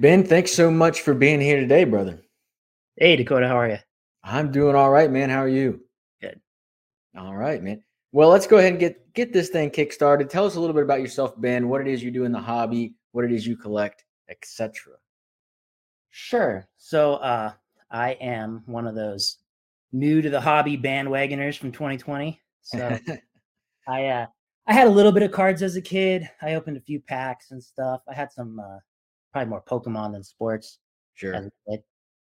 Ben, thanks so much for being here today, brother. Hey, Dakota, how are you? I'm doing all right, man. How are you? Good. All right, man. Well, let's go ahead and get get this thing kick started. Tell us a little bit about yourself, Ben. What it is you do in the hobby, what it is you collect, etc. Sure. So, uh, I am one of those new to the hobby bandwagoners from 2020. So, I uh, I had a little bit of cards as a kid. I opened a few packs and stuff. I had some uh, probably more Pokemon than sports sure. as a kid.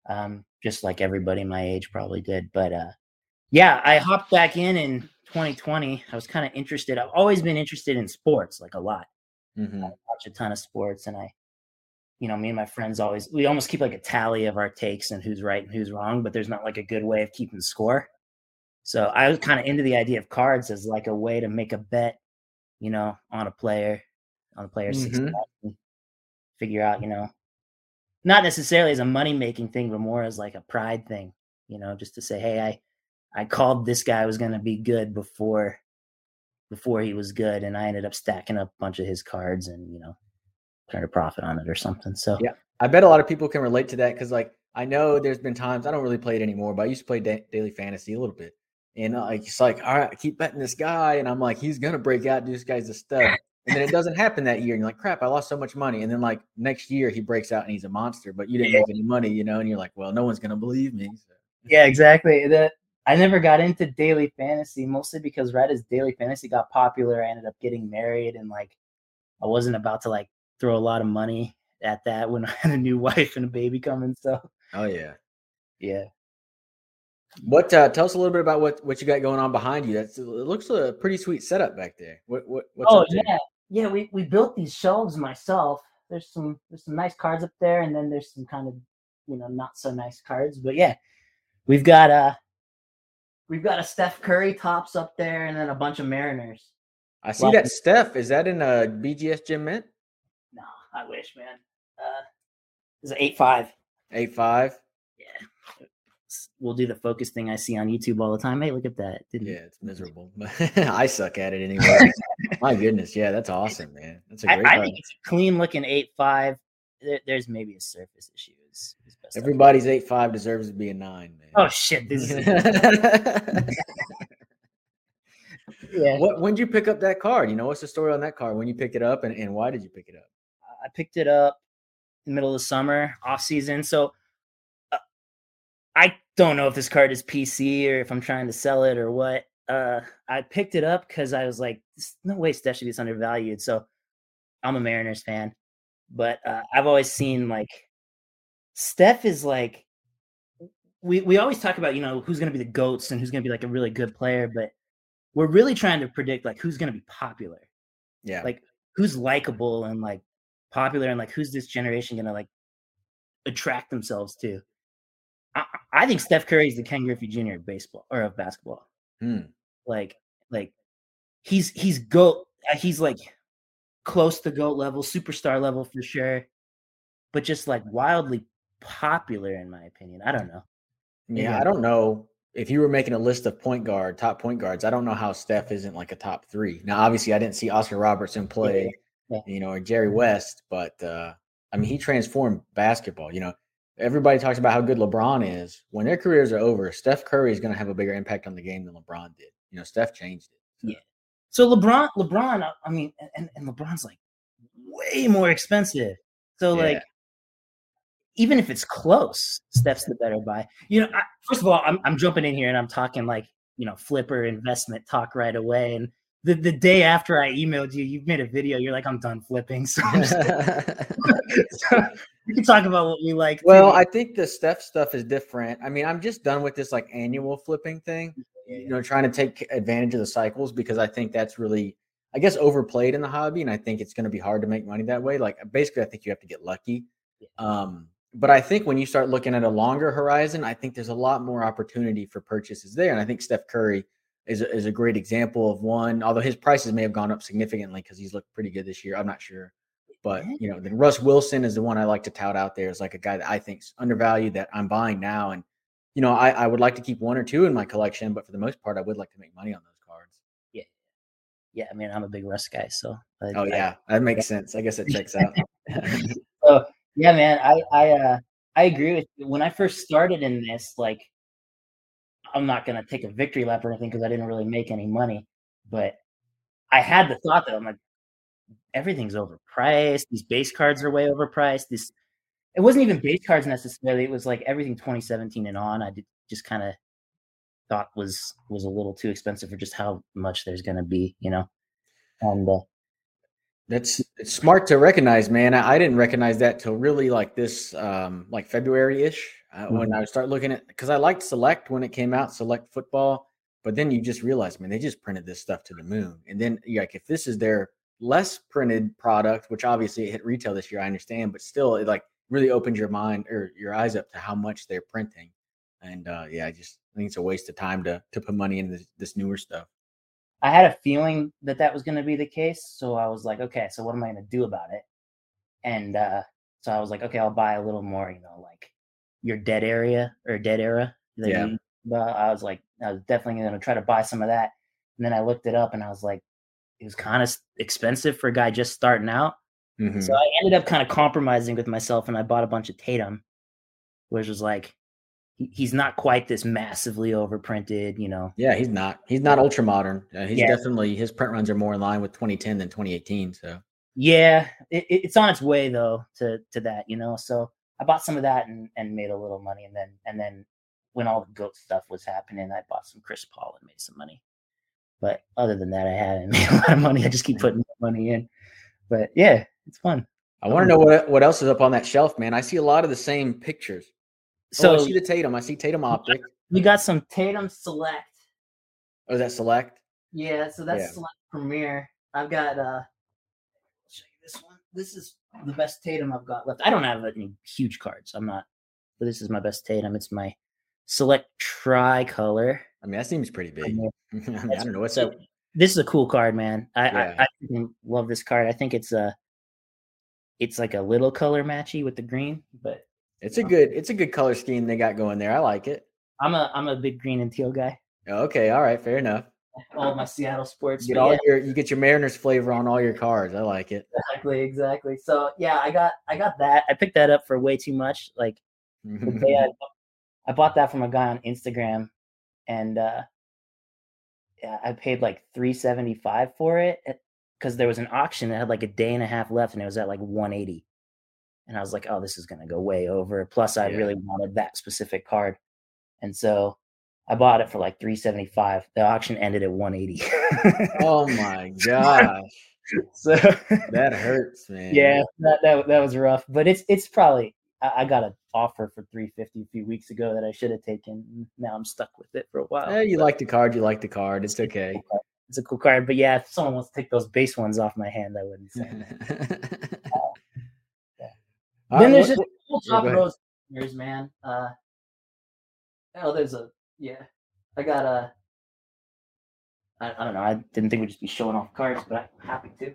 Um, just like everybody my age probably did. But uh, yeah, I hopped back in in 2020. I was kind of interested. I've always been interested in sports, like a lot. Mhm. I watch a ton of sports, and I, you know, me and my friends always we almost keep like a tally of our takes and who's right and who's wrong. But there's not like a good way of keeping score. So I was kind of into the idea of cards as like a way to make a bet, you know, on a player, on a player's Mhm. success, figure out, you know, not necessarily as a money making thing, but more as like a pride thing, you know, just to say, hey, I I called this guy was going to be good before before he was good, and I ended up stacking up a bunch of his cards and you know trying to profit on it or something. So Yeah. I bet a lot of people can relate to that because, like, I know there's been times I don't really play it anymore, but I used to play da- daily fantasy a little bit, and uh, like it's like, all right, I keep betting this guy, and I'm like, he's gonna break out. This guy's a stud, and then it doesn't happen that year, and you're like, crap, I lost so much money, and then like next year he breaks out and he's a monster, but you didn't make any money, you know, and you're like, well, no one's gonna believe me. So. Yeah, exactly. The I never got into daily fantasy mostly because right as daily fantasy got popular, I ended up getting married and like I wasn't about to like throw a lot of money at that when I had a new wife and a baby coming. So Oh yeah. yeah. What? Uh, tell us a little bit about what what you got going on behind you. That's it looks a pretty sweet setup back there. What what what's oh yeah. Yeah, we, we built these shelves myself. There's some there's some nice cards up there and then there's some kind of you know not so nice cards. But yeah, we've got uh we've got a Steph Curry Topps up there and then a bunch of Mariners. I see Well- that Steph. Is that in a BGS gem mint? No, I wish, man. Uh, it's an eight five. Eight five. We'll do the focus thing I see on YouTube all the time. Hey, look at that! Didn't Yeah, it's miserable. I suck at it anyway. My goodness, yeah, that's awesome, man. That's a I, great. I card. think it's a clean looking eight five. There, there's maybe a surface issue. Is, is best Everybody's eight five deserves to be a nine, man. Oh shit! This is yeah. what? When did you pick up that card? You know, what's the story on that card? When you picked it up, and, and why did you pick it up? I picked it up in the middle of the summer, off season. So uh, I don't know if this card is PC or if I'm trying to sell it or what. Uh, I picked it up because I was like, no way Steph should be this undervalued. So I'm a Mariners fan, but uh, I've always seen like Steph is like we we always talk about you know who's going to be the goats and who's going to be like a really good player, but we're really trying to predict like who's going to be popular Yeah, like who's likable and like popular and like who's this generation gonna like attract themselves to i, I think steph curry is the ken griffey jr of baseball or of basketball Hmm. like like he's he's goat uh, he's like close to goat level superstar level for sure but just like wildly popular in my opinion i don't know yeah. Yeah. I don't know if you were making a list of point guard top point guards. I don't know how Steph isn't like a top three. Now, obviously, I didn't see Oscar Robertson play, Yeah. you know, or Jerry West, but uh, I mean, he transformed basketball. You know, everybody talks about how good LeBron is. When their careers are over, Steph Curry is going to have a bigger impact on the game than LeBron did. You know, Steph changed it. So, Yeah. So LeBron, LeBron, I mean, and, and LeBron's like way more expensive. So Yeah. like, even if it's close, Steph's the better buy. You know, I, first of all, I'm I'm jumping in here and I'm talking like you know flipper investment talk right away. And the the day after I emailed you, you've made a video. You're like, I'm done flipping. So, I'm just- so we can talk about what we like. too. well, I think the Steph stuff is different. I mean, I'm just done with this like annual flipping thing. you know, trying to take advantage of the cycles because I think that's really, I guess, overplayed in the hobby, and I think it's going to be hard to make money that way. Like, basically, I think you have to get lucky. Yeah. Um, but I think when you start looking at a longer horizon, I think there's a lot more opportunity for purchases there, and I think Steph Curry is a, is a great example of one. Although his prices may have gone up significantly because he's looked pretty good this year, I'm not sure. But you know, then Russ Wilson is the one I like to tout out there as like a guy that I think's undervalued that I'm buying now, and you know, I, I would like to keep one or two in my collection, but for the most part, I would like to make money on those cards. yeah, yeah. I mean, I'm a big Russ guy, so I- Oh I- yeah, that makes sense. I guess it checks out. So Yeah, man. I I uh I agree with you. When I first started in this, like I'm not gonna take a victory lap or anything because I didn't really make any money. But I had the thought that I'm like, everything's overpriced. These base cards are way overpriced. This it wasn't even base cards necessarily. It was like everything 2017 and on. I did just kind of thought was was a little too expensive for just how much there's gonna be, you know. And uh, That's it's smart to recognize, man. I, I didn't recognize that till really like this, um, like February ish, uh, when I start looking at because I liked Select when it came out, Select football. But then you just realize, man, they just printed this stuff to the moon. And then, you're like, if this is their less printed product, which obviously it hit retail this year, I understand, but still, it like really opens your mind or your eyes up to how much they're printing. And uh, yeah, I just I think it's a waste of time to to put money into this, this newer stuff. I had a feeling that that was going to be the case. So I was like, okay, so what am I going to do about it? And uh, so I was like, okay, I'll buy a little more, you know, like your dead area or dead era. Yeah. you- But I was like, I was definitely going to try to buy some of that. And then I looked it up and I was like, it was kind of expensive for a guy just starting out. Mhm. So I ended up kind of compromising with myself and I bought a bunch of Tatum, which was like, he's not quite this massively overprinted, you know. Yeah, he's not. He's not ultra modern. Uh, he's Yeah. definitely his print runs are more in line with 2010 than 2018. So Yeah, it- it's on its way though to to that, you know. So I bought some of that and, and made a little money, and then and then when all the goat stuff was happening, I bought some Chris Paul and made some money. But other than that, I haven't made a lot of money. I just keep putting money in. But yeah, it's fun. I want to know what what else is up on that shelf, man. I see a lot of the same pictures. So So I see the Tatum. I see Tatum optic. we got some Tatum Select. Oh, is that select? Yeah, so that's Yeah. Select Premier. I've got uh show you this one. This is the best Tatum I've got left. I don't have any huge cards. I'm not but this is my best Tatum. It's my Select Tricolor. I mean, that seems pretty big. I, mean, I don't know what's that. This is a cool card, man. I Yeah. I, I love this card. I think it's a it's like a little color matchy with the green, but It's a um good. It's a good color scheme they got going there. I like it. I'm a I'm a big green and teal guy. Okay, all right, fair enough. All my Seattle sports. You get all yeah. your you get your Mariners flavor on all your cards. I like it. exactly exactly so yeah i got i got that i picked that up for way too much like I, I bought that from a guy on instagram and uh yeah i paid like 375 for it because there was an auction that had like a day and a half left and it was at like 180 and i was like oh this is going to go way over. Plus i Yeah. really wanted that specific card. And so i bought it for like 375 the auction ended at 180 oh my gosh, so that hurts, man. yeah that, that that was rough but it's it's probably I, I got an offer for 350 a few weeks ago that i should have taken now i'm stuck with it for a while Eh, you but like the card. You like the card. It's okay. it's a cool card but yeah if someone wants to take those base ones off my hand i wouldn't say All then right, there's what- just cool yeah, top go ahead. rows There's man uh oh there's a yeah i got a I, I don't know i didn't think we'd just be showing off cards but i'm happy to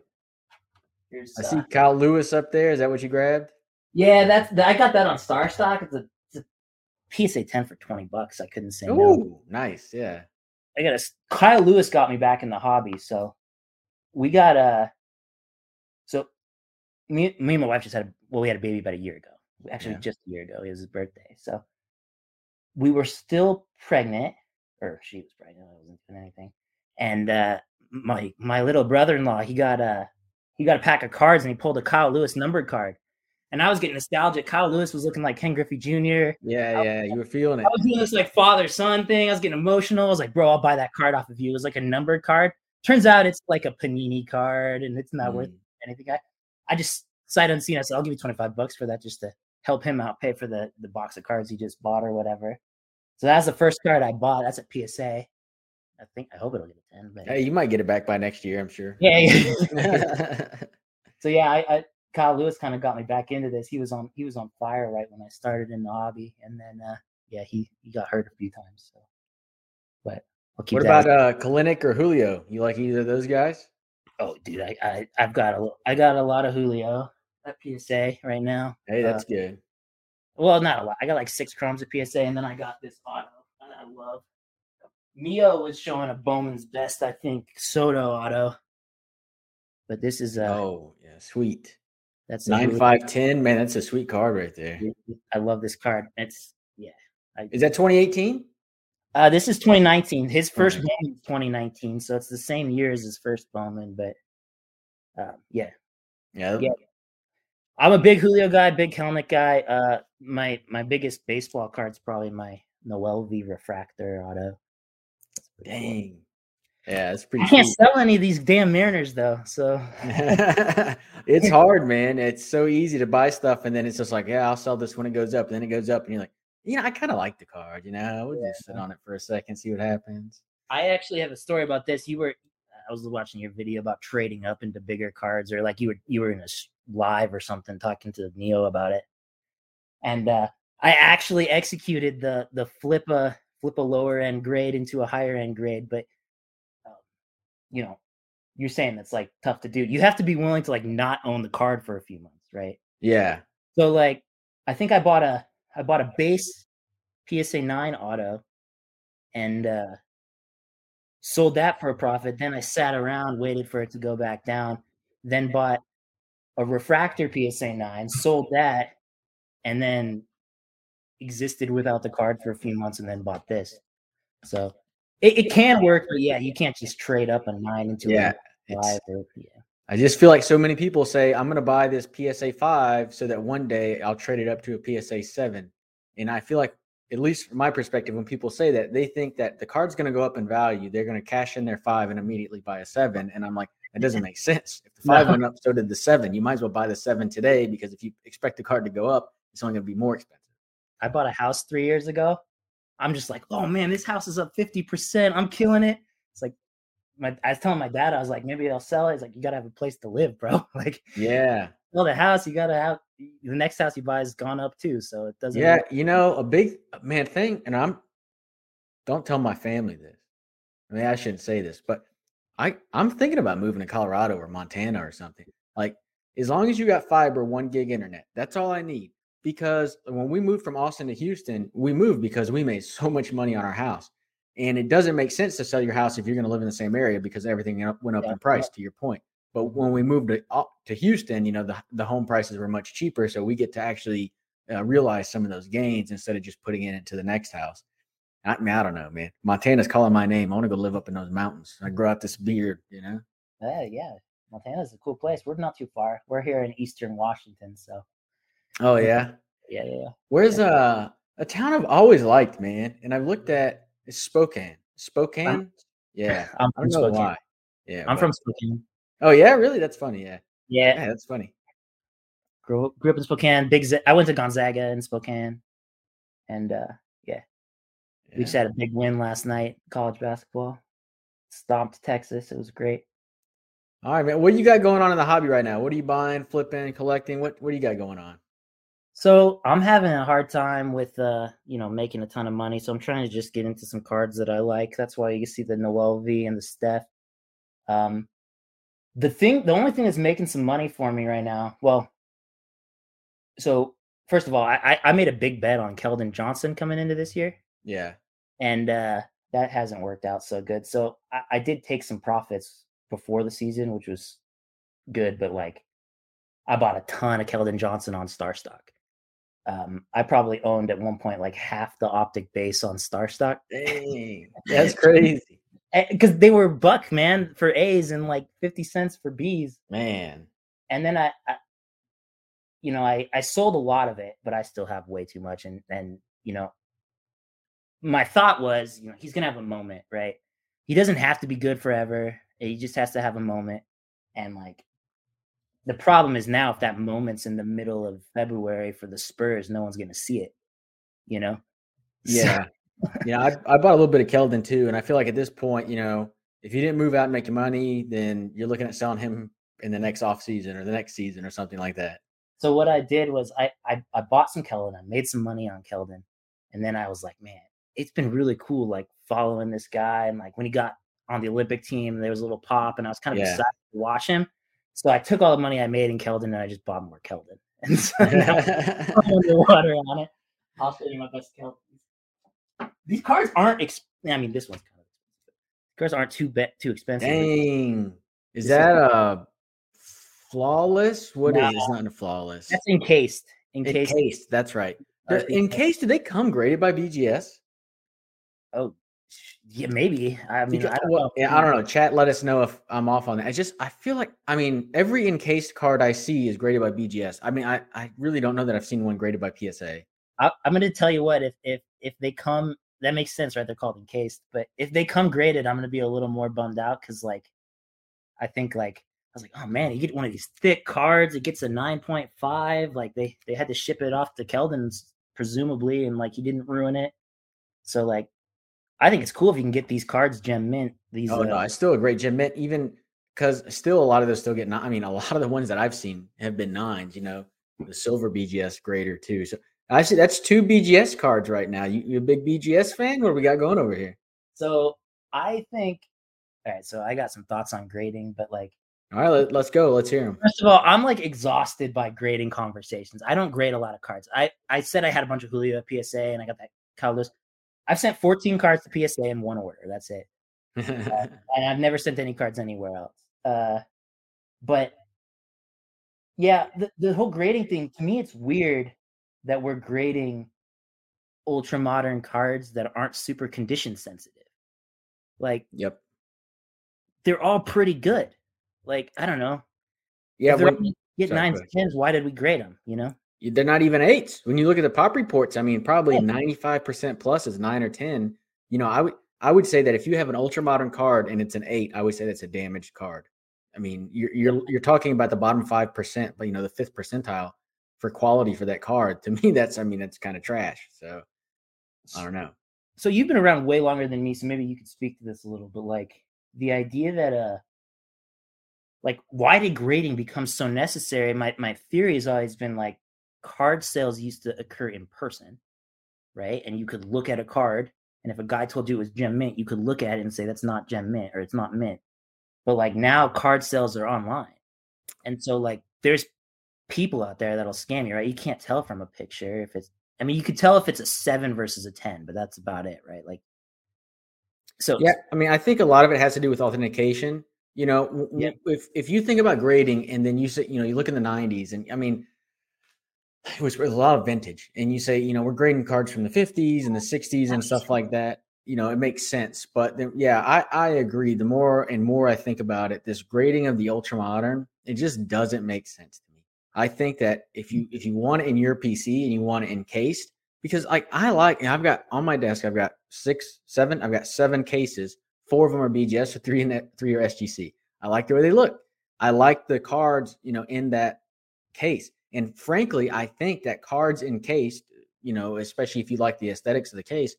here's I uh, see Kyle Lewis up there. Is that what you grabbed? Yeah that's i got that on StarStock it's a, it's a psa 10 for 20 bucks i couldn't say no Ooh, nice. Yeah. I got a Kyle Lewis got me back in the hobby. So we got a so me, me and my wife just had a well, we had a baby about a year ago. Actually, Yeah. just a year ago. It was his birthday. So we were still pregnant, or she was pregnant. I wasn't doing anything. And uh my my little brother in law, he got a he got a pack of cards and he pulled a Kyle Lewis numbered card. And I was getting nostalgic. Kyle Lewis was looking like Ken Griffey Jr. Yeah, yeah. You were feeling it. I was doing this like father son thing. I was getting emotional. I was like, bro, I'll buy that card off of you. It was like a numbered card. Turns out it's like a Panini card and it's not worth Mm. anything. I, I just sight unseen. I said, I'll give you 25 bucks for that just to help him out, pay for the, the box of cards he just bought or whatever. So that's the first card I bought. That's a PSA. I think, I hope it'll get a 10. But Hey, you might get it back by next year. I'm sure. yeah. yeah. so yeah, I, I Kyle Lewis kind of got me back into this. He was on he was on fire right when I started in the hobby, and then uh yeah, he he got hurt a few times. So, but keep what about uh Kelenic or Julio? You like either of those guys? oh, dude, I, I I've got a I got a lot of Julio at PSA right now. Hey, Uh, that's good. well, not a lot. I got like six crumbs of PSA, and then I got this auto that I love. Mio was showing a Bowman's best, I think, Soto auto. But this is uh Oh, yeah, sweet. That's Nine really- five ten. Man, that's a sweet card right there. I love this card. It's yeah. Is that 2018? Uh, this is 2019. His first Okay. Bowman is 2019, so it's the same year as his first Bowman. But uh, yeah, Yeah. Yeah. I'm a big Julio guy, big helmet guy. Uh, my my biggest baseball card's probably my Noelvi refractor auto. That's. Dang. Yeah, it's pretty. I can't sweet. sell any of these damn Mariners though. So it's hard, man. It's so easy to buy stuff, and then it's just like, yeah, I'll sell this when it goes up. And then it goes up, and you're like, you know, I kind of like the card. You know, we'll just sit on it for a second, see what happens. I actually have a story about this. You were I was watching your video about trading up into bigger cards, or like you were you were in a live or something talking to Neo about it. And uh, I actually executed the the flip a flip a lower end grade into a higher end grade, but you know, you're saying that's like tough to do. You have to be willing to like not own the card for a few months, right? Yeah. So like I think I bought a I bought a base PSA 9 auto and uh sold that for a profit. Then I sat around, waited for it to go back down, then bought a refractor PSA 9, sold that, and then existed without the card for a few months and then bought this. So it, it can work, but yeah, you can't just trade up a nine into Yeah. a five or yeah. I just feel like so many people say, I'm going to buy this PSA 5 so that one day I'll trade it up to a PSA 7. And I feel like, at least from my perspective, when people say that, they think that the card's going to go up in value. They're going to cash in their 5 and immediately buy a 7. And I'm like, that doesn't make sense. If the 5 No. went up, so did the 7. You might as well buy the 7 today because if you expect the card to go up, it's only going to be more expensive. I bought a house three years ago. I'm just like, oh man, this house is up 50%. I'm killing it. It's like my I was telling my dad, I was like, maybe I'll sell it. He's like, you gotta have a place to live, bro. like Yeah. sell the house, you gotta have the next house you buy has gone up too. So it doesn't Yeah, really- you know, a big man thing, and I'm don't tell my family this. I mean, I shouldn't say this, but I I'm thinking about moving to Colorado or Montana or something. Like, as long as you got fiber, one gig internet, that's all I need. Because when we moved from Austin to Houston, we moved because we made so much money on our house, and it doesn't make sense to sell your house if you're going to live in the same area because everything went up Yeah, in price. To your point, but when we moved to up to Houston, you know the the home prices were much cheaper, so we get to actually uh, realize some of those gains instead of just putting it into the next house. I mean, I don't know, man. Montana's calling my name. I want to go live up in those mountains. I grow out this beard, you know. Yeah, yeah. Montana's a cool place. We're not too far. We're here in eastern Washington, so Oh yeah. yeah, yeah, yeah. Where's uh a town I've always liked, man, and I've looked at it's Spokane. Spokane. Yeah. I'm I from don't know Spokane. why. Yeah. I'm but- from Spokane. Oh yeah, really? That's funny. Yeah. Yeah, Yeah, that's funny. grew, grew up in Spokane. Big. Z- I went to Gonzaga in Spokane, and uh yeah. We just had a big win last night, college basketball. Stomped Texas. It was great. All right, man. What do you got going on in the hobby right now? What are you buying, flipping, collecting? What What do you got going on? So I'm having a hard time with uh, you know, making a ton of money. So I'm trying to just get into some cards that I like. That's why you see the Noelvi and the Steph. Um the thing the only thing that's making some money for me right now, well, so first of all, I I made a big bet on Keldon Johnson coming into this year. Yeah. and uh, that hasn't worked out so good. So I, I did take some profits before the season, which was good, but like I bought a ton of Keldon Johnson on StarStock. Um, I probably owned at one point like half the optic base on StarStock Dang, that's crazy, because they were buck man for A's and like fifty cents for B's. man. And then I, I you know, I I sold a lot of it, but I still have way too much. And and you know, my thought was, you know, he's gonna have a moment, right? He doesn't have to be good forever. He just has to have a moment. And like, the problem is now if that moment's in the middle of February for the Spurs, no one's gonna see it. You know? So- Yeah. yeah, I, I bought a little bit of Keldon too, and I feel like at this point, you know, if you didn't move out and make money, then you're looking at selling him in the next off season or the next season or something like that. So what I did was I, I I bought some Keldon. I made some money on Keldon, and then I was like, man, it's been really cool, like following this guy. And like when he got on the Olympic team, there was a little pop, and I was kind of Yeah. excited to watch him. So I took all the money I made in Keldon, and I just bought more Keldon. And so now underwater on it. I'll show you my best Keldon. These cards aren't. Ex- I mean, this one's kind of expensive. Cards aren't too be- too expensive. Dang. Is This is- that a flawless. What is Nah. it's not a flawless? That's encased. Encased. Encased. That's right. Uh, case, do they come graded by BGS? Oh, yeah, maybe. I mean, I don't well, know. yeah, I don't know. Chat, let us know if I'm off on that. I just I feel like I mean every encased card I see is graded by BGS. I mean I I really don't know that I've seen one graded by PSA. I, I'm going to tell you what. If if if they come, that makes sense, right? They're called encased. But if they come graded, I'm going to be a little more bummed out because, like, I think like I was like, oh man, you get one of these thick cards. It gets a 9.5. Like they they had to ship it off to Keldon's presumably, and like he didn't ruin it. So like, I think it's cool if you can get these cards gem mint. These Oh no, uh, it's still a great gem mint, even because still a lot of those still get. ni- I mean, a lot of the ones that I've seen have been nines. You know, the silver BGS grader too. So I see that's two BGS cards right now. You, you a big BGS fan? What do we got going over here? So I think, all right. So I got some thoughts on grading, but like, All right, let, let's go. Let's hear them. first of all, I'm like exhausted by grading conversations. I don't grade a lot of cards. I I said I had a bunch of Julio PSA, and I got that Kyle Lewis. I've sent 14 cards to PSA in one order. That's it, and I've never sent any cards anywhere else. Uh, but yeah, the the whole grading thing to me, it's weird that we're grading ultra modern cards that aren't super condition sensitive. Like yep. they're all pretty good. Like I don't know. Yeah, when, get nines and tens, why did we grade them? You know, they're not even eights. When you look at the pop reports, I mean, probably ninety-five percent plus is nine or ten. You know, I would I would say that if you have an ultra modern card and it's an eight, I would say that's a damaged card. I mean, you're you're you're talking about the bottom five percent, but you know, the fifth percentile for quality for that card. To me, that's I mean, that's kind of trash. So I don't know. so you've been around way longer than me, so maybe you could speak to this a little. But like the idea that uh, like why did grading become so necessary? My my theory has always been like card sales used to occur in person, right? And you could look at a card, and if a guy told you it was gem mint, you could look at it and say that's not gem mint or it's not mint. But like now, card sales are online, and so like there's people out there that'll scam you, right? You can't tell from a picture if it's. I mean, you could tell if it's a seven versus a ten, but that's about it, right? Like, so Yeah, I mean, I think a lot of it has to do with authentication. You know, Yeah. if if you think about grading and then you say, you know, you look in the '90s, and I mean, it was, a lot of vintage, and you say, you know, we're grading cards from the '50s and the '60s and stuff like that. You know, it makes sense. But then, yeah, I I agree. The more and more I think about it, this grading of the ultra modern, it just doesn't make sense to me. I think that if you if you want it in your PC and you want it encased, because like I like, I've got on my desk, I've got six, seven, I've got seven cases. Four of them are BGS, so three in that three are SGC. I like the way they look. I like the cards, you know, in that case. And frankly, I think that cards encased, you know, especially if you like the aesthetics of the case,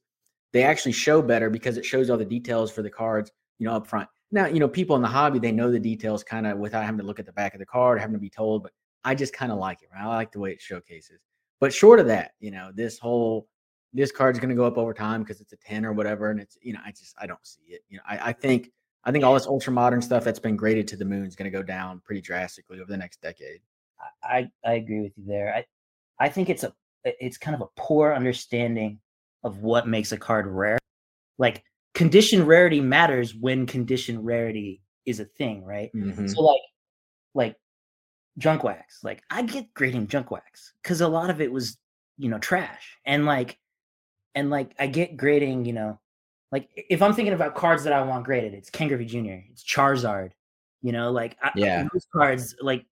they actually show better because it shows all the details for the cards, you know, up front. Now, you know, people in the hobby, they know the details kind of without having to look at the back of the card, having to be told, but I just kind of like it. Right? I like the way it showcases. But short of that, you know, this whole this card's going to go up over time because it's a 10 or whatever. And it's, you know, I just, I don't see it. You know, I, I think, I think all this ultra modern stuff that's been graded to the moon is going to go down pretty drastically over the next decade. I I agree with you there. I I think it's a it's kind of a poor understanding of what makes a card rare. Like condition rarity matters when condition rarity is a thing, right? Mhm. So like like junk wax. Like I get grading junk wax because a lot of it was, you know, trash. And like and like I get grading, you know, like if I'm thinking about cards that I want graded, it's Ken Griffey Jr., it's Charizard, you know, like I, Yeah. those cards, like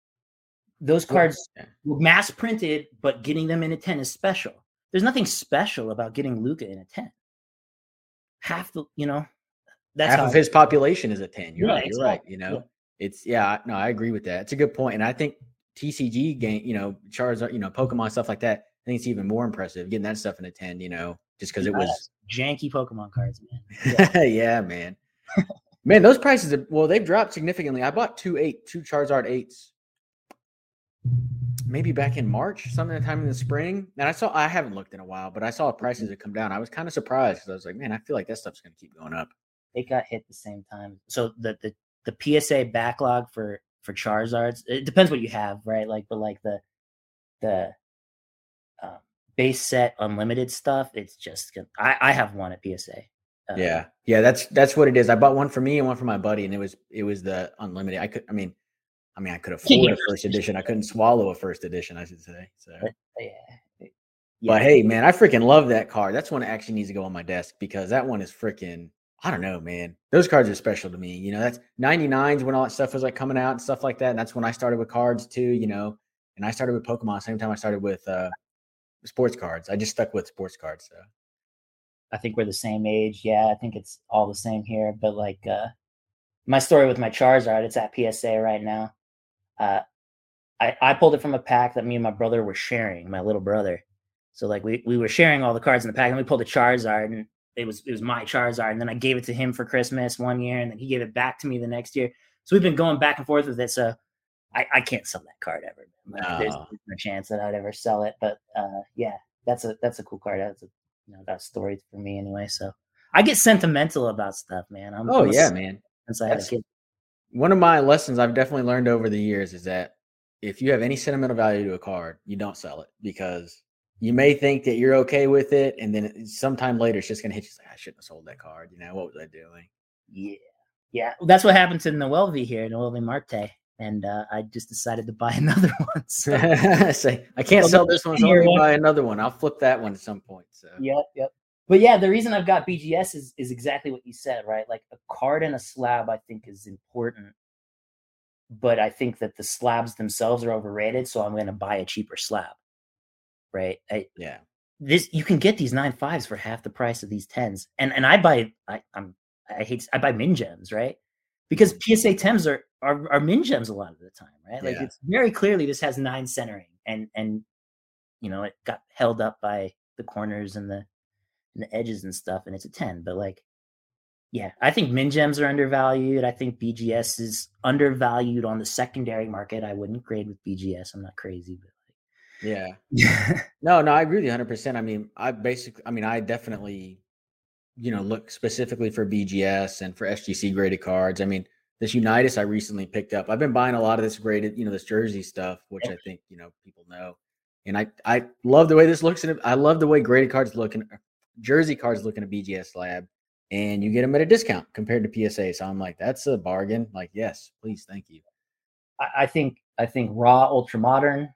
those cards yeah. were mass printed, but getting them in a 10 is special. There's nothing special about getting Luka in a 10. Half the, you know, that's half of his population is a 10. You're Yeah, right. You're right. You know, Yeah. it's, yeah, I- no, I agree with that. It's a good point. And I think TCG game, you know, Charizard, you know, Pokemon, stuff like that. I think it's even more impressive getting that stuff in a 10, you know, just because it was, janky Pokemon cards, man. yeah, man. man, those prices are well, they've dropped significantly. I bought two eight, two Charizard eights, maybe back in March, sometime in the spring. And I saw I haven't looked in a while, but I saw prices had come down. I was kind of surprised because I was like, man, I feel like that stuff's gonna keep going up. It got hit the same time. So the the the PSA backlog for for Charizards, it depends what you have, right? Like, but like the the um, base set unlimited stuff, it's just gonna, I I have one at PSA. Uh, Yeah, yeah, that's that's what it is. I bought one for me and one for my buddy, and it was it was the unlimited. I could, I mean, I mean, I could afford a first edition. I couldn't swallow a first edition, I should say. So, yeah. yeah. But hey, man, I freaking love that card. That's one that actually needs to go on my desk because that one is freaking. I don't know, man. Those cards are special to me. You know, that's 99s when all that stuff was like coming out and stuff like that. And that's when I started with cards too, you know. And I started with Pokemon same time I started with uh sports cards. I just stuck with sports cards. So I think we're the same age. Yeah, I think it's all the same here. But like uh my story with my Charizard, it's at PSA right now. Uh I, I pulled it from a pack that me and my brother were sharing, my little brother. So like we, we were sharing all the cards in the pack and we pulled a Charizard and it was it was my Charizard. And then I gave it to him for Christmas one year and then he gave it back to me the next year. So we've been going back and forth with it. So I, I can't sell that card ever. No. There's no chance that I'd ever sell it. But uh, yeah, that's a that's a cool card. That's a you know that story for me anyway. So I get sentimental about stuff, man. I'm, oh I'm yeah, man. Since I had a kid. One of my lessons I've definitely learned over the years is that if you have any sentimental value to a card, you don't sell it because you may think that you're okay with it, and then sometime later it's just gonna hit you. Like, I shouldn't have sold that card. You know what was I doing? Yeah, yeah. Well, that's what happened to Noelvi here, Noelvi Marte, and uh, I just decided to buy another one. So. Say I can't sell this one, so me buy another one. I'll flip that one at some point. So yep, yep. But yeah, the reason I've got BGS is is exactly what you said, right? Like a card and a slab, I think is important but I think that the slabs themselves are overrated. So I'm going to buy a cheaper slab. Right. I, yeah. This you can get these nine fives for half the price of these tens, and and I buy I, I'm I hate I buy min gems right because mm. PSA tens are, are are min gems a lot of the time right like yeah. it's very clearly this has nine centering and and you know it got held up by the corners and the and the edges and stuff and it's a ten but like yeah, I think min gems are undervalued. I think BGS is undervalued on the secondary market. I wouldn't grade with BGS. I'm not crazy, but like, yeah, no, no, I agree with you 100. percent I mean, I basically, I mean, I definitely, you know, look specifically for BGS and for SGC graded cards. I mean, this Unitas I recently picked up. I've been buying a lot of this graded, you know, this jersey stuff, which I think you know people know, and I I love the way this looks. And I love the way graded cards look and jersey cards look in a BGS lab and you get them at a discount compared to PSA. So I'm like, that's a bargain. Like, yes, please, thank you. I think I think raw ultra modern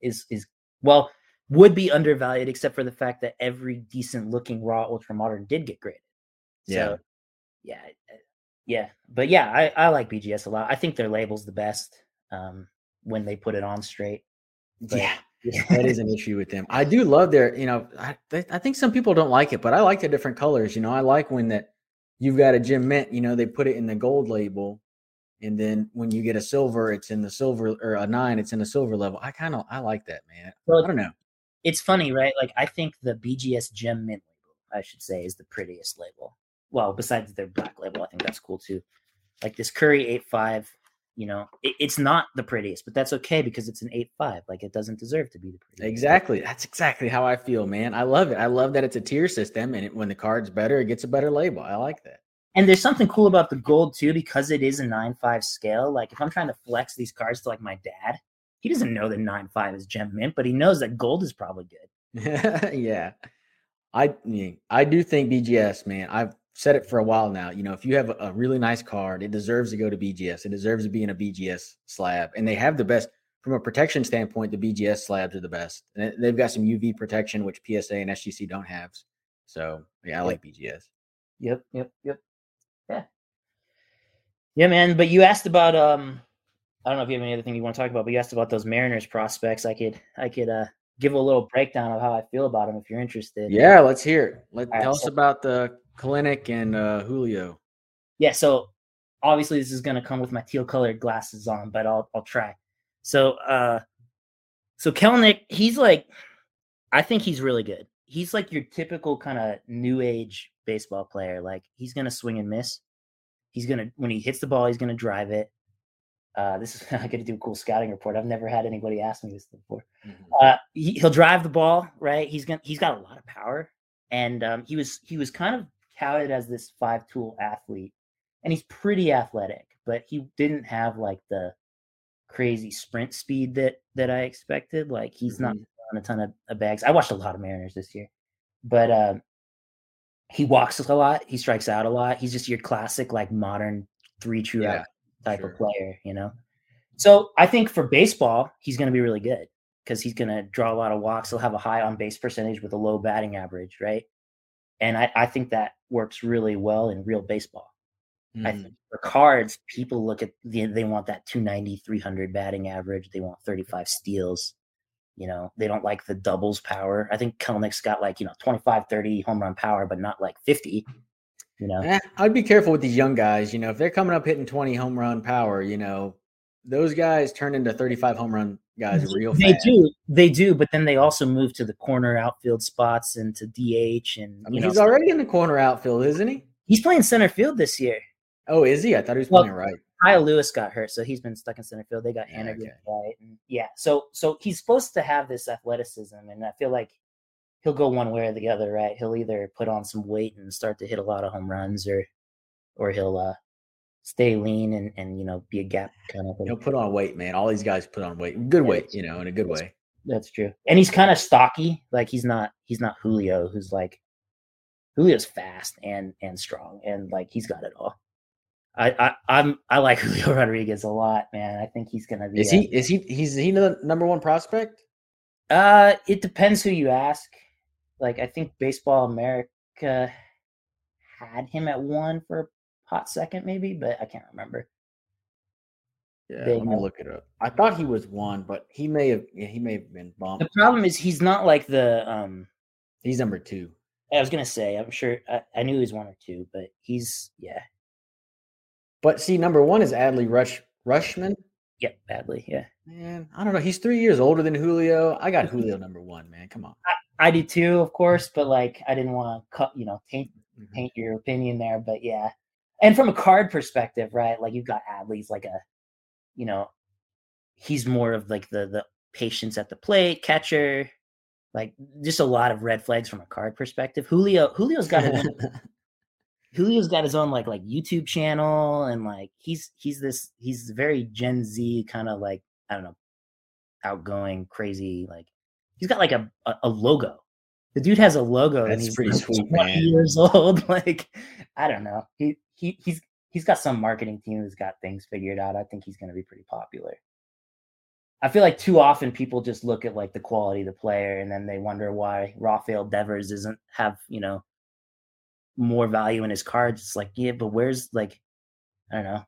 is is well would be undervalued except for the fact that every decent looking raw ultra modern did get graded. So, yeah, yeah, yeah. But yeah, I, I like BGS a lot. I think their label's the best um, when they put it on straight. But, yeah that is an issue with them. I do love their, you know, I, I think some people don't like it, but I like the different colors. You know, I like when that you've got a gem mint, you know, they put it in the gold label. And then when you get a silver, it's in the silver or a nine, it's in the silver level. I kind of I like that, man. Well, I don't know. It's funny, right? Like I think the BGS gem mint label, I should say, is the prettiest label. Well, besides their black label, I think that's cool too. Like this Curry 8.5 you know it, it's not the prettiest but that's okay because it's an 8-5 like it doesn't deserve to be the prettiest. Exactly that's exactly how i feel man i love it i love that it's a tier system and it, when the card's better it gets a better label i like that. And there's something cool about the gold too because it is a 9-5 scale like if i'm trying to flex these cards to like my dad he doesn't know that 9-5 is gem mint but he knows that gold is probably good. Yeah i i do think bgs man i've said it for a while now. You know, if you have a really nice card, it deserves to go to BGS. It deserves to be in a BGS slab, and they have the best from a protection standpoint. The BGS slabs are the best, and they've got some UV protection, which PSA and SGC don't have. So yeah, I like BGS. Yep, yep, yep. Yeah, yeah, man. But you asked about um, I don't know if you have any other thing you want to talk about, but you asked about those Mariners prospects. I could, I could uh give a little breakdown of how I feel about him if you're interested. Yeah, let's hear it. Let tell right, us so, about the Kelenic and uh, Julio. Yeah, so obviously this is going to come with my teal colored glasses on, but I'll I'll try. So uh so Kelenic, he's like I think he's really good. He's like your typical kind of new age baseball player. Like he's going to swing and miss. He's going to when he hits the ball, he's going to drive it. Uh, this is I got to do a cool scouting report. I've never had anybody ask me this before. Mm-hmm. Uh, he, will drive the ball, right? He's gonna he's got a lot of power, and um, he was he was kind of touted as this five tool athlete, and he's pretty athletic, but he didn't have like the crazy sprint speed that that I expected. Like he's mm-hmm. not on a ton of, of, bags. I watched a lot of Mariners this year, but um, he walks a lot. He strikes out a lot. He's just your classic like modern three true yeah, type sure. of player, you know. So I think for baseball, he's going to be really good because he's going to draw a lot of walks. He'll have a high on base percentage with a low batting average, right? And I, I think that works really well in real baseball. Mm. I think for cards, people look at the, they want that 290, 300 batting average. They want 35 steals. You know, they don't like the doubles power. I think Kelenic's got like, you know, 25, 30 home run power, but not like 50. You know, eh, I'd be careful with these young guys. You know, if they're coming up hitting 20 home run power, you know, those guys turn into 35 home run guys real they fast. do they do but then they also move to the corner outfield spots and to dh and I mean, he's already in the corner outfield isn't he he's playing center field this year oh is he i thought he was well, playing right Kyle Lewis got hurt, so he's been stuck in center field. They got Hannah okay. right, and yeah. So so he's supposed to have this athleticism, and I feel like he'll go one way or the other, right? He'll either put on some weight and start to hit a lot of home runs, or or he'll uh, stay lean and and you know be a gap kind of thing. He'll put on weight, man. All these guys put on weight, good weight, you know, in a good way. That's true. And he's kind of stocky. Like he's not he's not Julio, who's like Julio's fast and and strong, and like he's got it all. I, I I'm I like Julio Rodriguez a lot, man. I think he's gonna be. Is he? A, is he? He's he the number one prospect? Uh, it depends who you ask. Like I think Baseball America had him at one for a hot second, maybe, but I can't remember. Yeah, they, let me look it up. I thought he was one, but he may have yeah, he may have been bumped. The problem is he's not like the um he's number two. I was gonna say, I'm sure I, I knew he was one or two, but he's yeah. But see, number one is Adley Rush Rutschman. Yep, Adley, yeah. Man, I don't know. He's three years older than Julio. I got Julio number one, man. Come on. I, I do too, of course, but like I didn't want to cut, you know, mm-hmm. paint your opinion there. But yeah, and from a card perspective, right? Like you've got Adley's like a, you know, he's more of like the the patience at the plate, catcher, like just a lot of red flags from a card perspective. Julio Julio's got his own, Julio's got his own like like YouTube channel and like he's he's this he's very Gen Z kind of like I don't know outgoing crazy like he's got like a a, a logo the dude has a logo That's and he's pretty sweet, man. years old. Like, I don't know. He he he's he's got some marketing team who's got things figured out. I think he's going to be pretty popular. I feel like too often people just look at like the quality of the player and then they wonder why Rafael Devers doesn't have, you know, more value in his cards. It's like, yeah, but where's like, I don't know,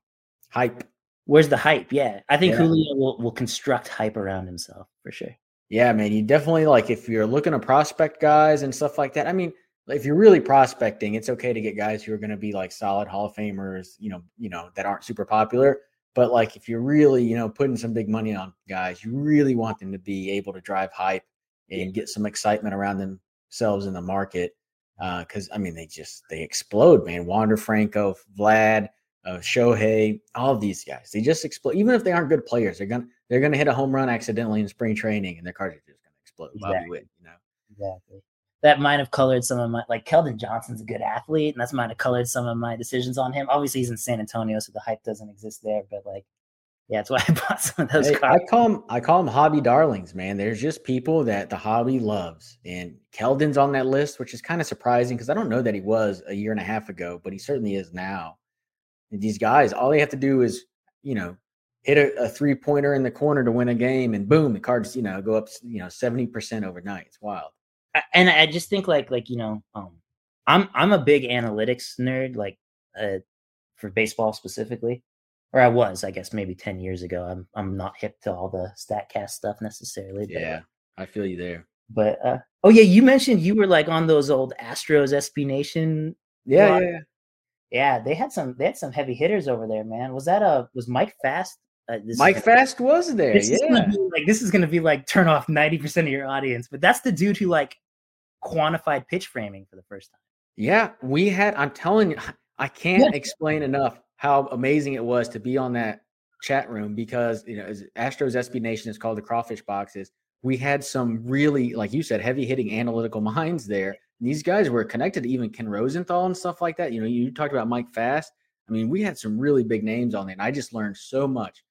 hype. Where's the hype? Yeah. I think yeah. Julio will, will construct hype around himself for sure. Yeah, man. You definitely like if you're looking to prospect guys and stuff like that. I mean, if you're really prospecting, it's okay to get guys who are going to be like solid Hall of Famers, you know, you know, that aren't super popular. But like if you're really, you know, putting some big money on guys, you really want them to be able to drive hype and get some excitement around themselves in the market. Because uh, I mean, they just they explode, man. Wander Franco, Vlad, uh, Shohei, all of these guys, they just explode. Even if they aren't good players, they're gonna they're gonna hit a home run accidentally in spring training, and their cartridge is gonna explode. Exactly. You know. Exactly that might have colored some of my like Keldon Johnson's a good athlete, and that's might have colored some of my decisions on him. Obviously, he's in San Antonio, so the hype doesn't exist there. But like, yeah, that's why I bought some of those hey, cards. I call them I call them hobby darlings, man. There's just people that the hobby loves, and Keldon's on that list, which is kind of surprising because I don't know that he was a year and a half ago, but he certainly is now. And these guys, all they have to do is, you know, hit a, a three pointer in the corner to win a game, and boom, the cards, you know, go up, you know, seventy percent overnight. It's wild and I just think like like you know, um, I'm I'm a big analytics nerd, like uh, for baseball specifically, or I was, I guess, maybe ten years ago. I'm I'm not hip to all the Statcast stuff necessarily. But, yeah, I feel you there. But uh, oh yeah, you mentioned you were like on those old Astros SB Nation. Yeah, yeah, yeah, yeah. They had some they had some heavy hitters over there, man. Was that a was Mike Fast uh, Mike Fast was there. This yeah. Is like this is gonna be like turn off ninety percent of your audience, but that's the dude who like quantified pitch framing for the first time. Yeah, we had. I'm telling you, I can't yeah. explain enough how amazing it was to be on that chat room because you know, Astros SB Nation is called the crawfish boxes. We had some really, like you said, heavy hitting analytical minds there. these guys were connected to even Ken Rosenthal and stuff like that. You know, you talked about Mike Fast. I mean, we had some really big names on there, and I just learned so much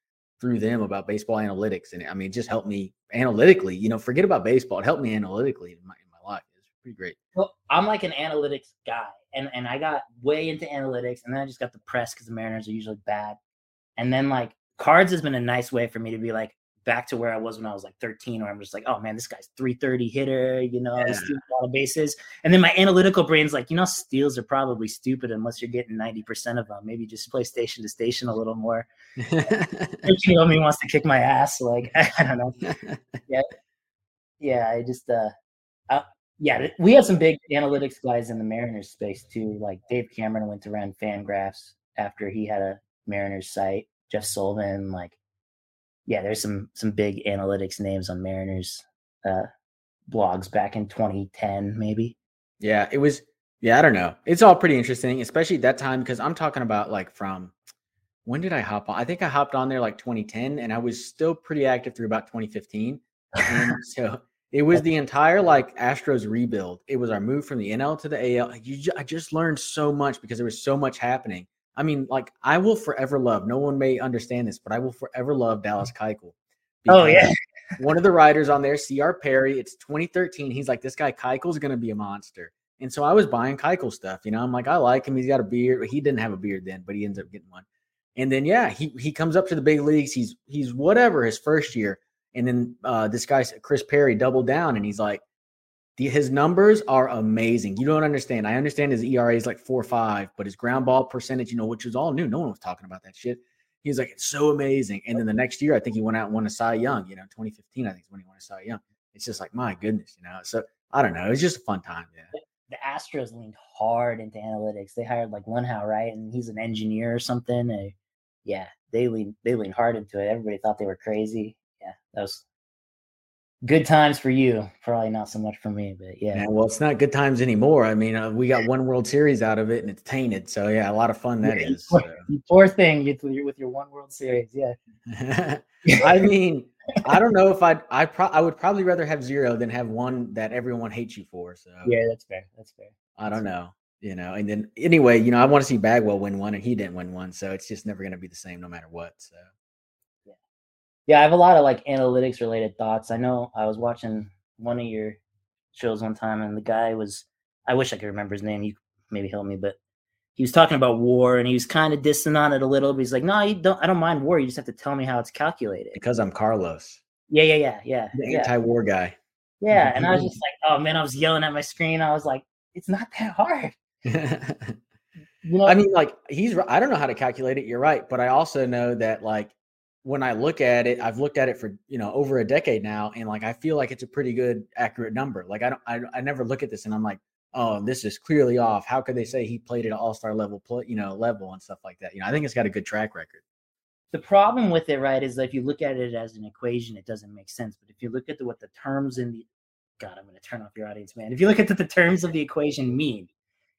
through them about baseball analytics. And I mean, it just helped me analytically. You know, forget about baseball; it helped me analytically in my, life is pretty great. Well, I'm like an analytics guy, and and I got way into analytics, and then I just got the press because the Mariners are usually bad. And then like cards has been a nice way for me to be like back to where I was when I was like 13, where I'm just like, oh man, this guy's 330 hitter, you know, yeah. steals a lot of bases. And then my analytical brain's like, you know, steals are probably stupid unless you're getting 90% of them. Maybe just play station to station a little more. you know, me wants to kick my ass. Like, I don't know. Yeah. Yeah. I just, uh, uh, yeah, we had some big analytics guys in the Mariners space too. Like Dave Cameron went to run Fangraphs after he had a Mariners site. Jeff Sullivan, like yeah, there's some some big analytics names on Mariners uh, blogs back in 2010, maybe. Yeah, it was. Yeah, I don't know. It's all pretty interesting, especially at that time because I'm talking about like from when did I hop on? I think I hopped on there like 2010, and I was still pretty active through about 2015. And so it was the entire like Astros rebuild. It was our move from the NL to the AL. You, I just learned so much because there was so much happening. I mean, like I will forever love. No one may understand this, but I will forever love Dallas Keuchel. Oh yeah. one of the writers on there, C.R. Perry, it's 2013. He's like, this guy Keuchel's going to be a monster. And so I was buying Keuchel stuff. You know, I'm like, I like him. He's got a beard. He didn't have a beard then, but he ends up getting one. And then yeah, he he comes up to the big leagues. He's he's whatever his first year. And then uh, this guy Chris Perry doubled down, and he's like, the, his numbers are amazing. You don't understand. I understand his ERA is like four five, but his ground ball percentage, you know, which was all new. No one was talking about that shit. He's like, it's so amazing. And then the next year, I think he went out and won a Cy Young. You know, 2015, I think is when he won a Cy Young. It's just like, my goodness, you know. So I don't know. It's just a fun time. Yeah. The Astros leaned hard into analytics. They hired like Luhnow, right? And he's an engineer or something. And yeah, they lean they leaned hard into it. Everybody thought they were crazy. Yeah, that was good times for you probably not so much for me but yeah. yeah well it's not good times anymore i mean uh, we got one world series out of it and it's tainted so yeah a lot of fun that yeah, is. Poor, so. poor thing with your, with your one world series yeah i mean i don't know if i'd i pro- i would probably rather have zero than have one that everyone hates you for so yeah that's fair that's fair i don't know you know and then anyway you know i want to see bagwell win one and he didn't win one so it's just never going to be the same no matter what so yeah, I have a lot of like analytics related thoughts. I know I was watching one of your shows one time, and the guy was I wish I could remember his name. You maybe help me, but he was talking about war, and he was kind of dissing on it a little. But he's like, "No, you don't. I don't mind war. You just have to tell me how it's calculated." Because I'm Carlos. Yeah, yeah, yeah, yeah. The yeah. anti-war guy. Yeah, and I was just like, "Oh man!" I was yelling at my screen. I was like, "It's not that hard." you know, I mean, like he's. I don't know how to calculate it. You're right, but I also know that like when I look at it, I've looked at it for you know over a decade now, and like I feel like it's a pretty good accurate number. Like I don't, I, I never look at this and I'm like, oh, this is clearly off. How could they say he played at an All Star level, play, you know, level and stuff like that? You know, I think it's got a good track record. The problem with it, right, is that if you look at it as an equation, it doesn't make sense. But if you look at the, what the terms in the God, I'm going to turn off your audience, man. If you look at the, the terms of the equation mean,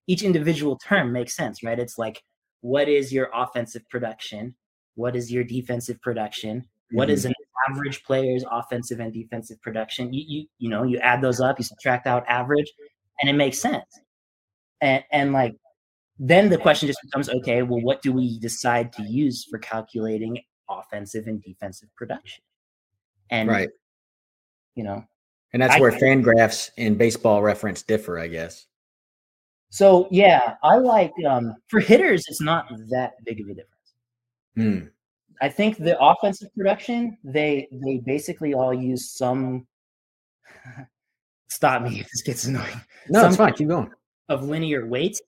each individual term makes sense, right? It's like, what is your offensive production? What is your defensive production? What is mm-hmm. an average player's offensive and defensive production? You, you you know you add those up, you subtract out average, and it makes sense. And and like then the question just becomes okay, well, what do we decide to use for calculating offensive and defensive production? And right, you know, and that's I, where Fangraphs and Baseball Reference differ, I guess. So yeah, I like um, for hitters, it's not that big of a difference. Hmm. I think the offensive production, they they basically all use some. Stop me if this gets annoying. No, some it's fine. Keep going. Of linear weight,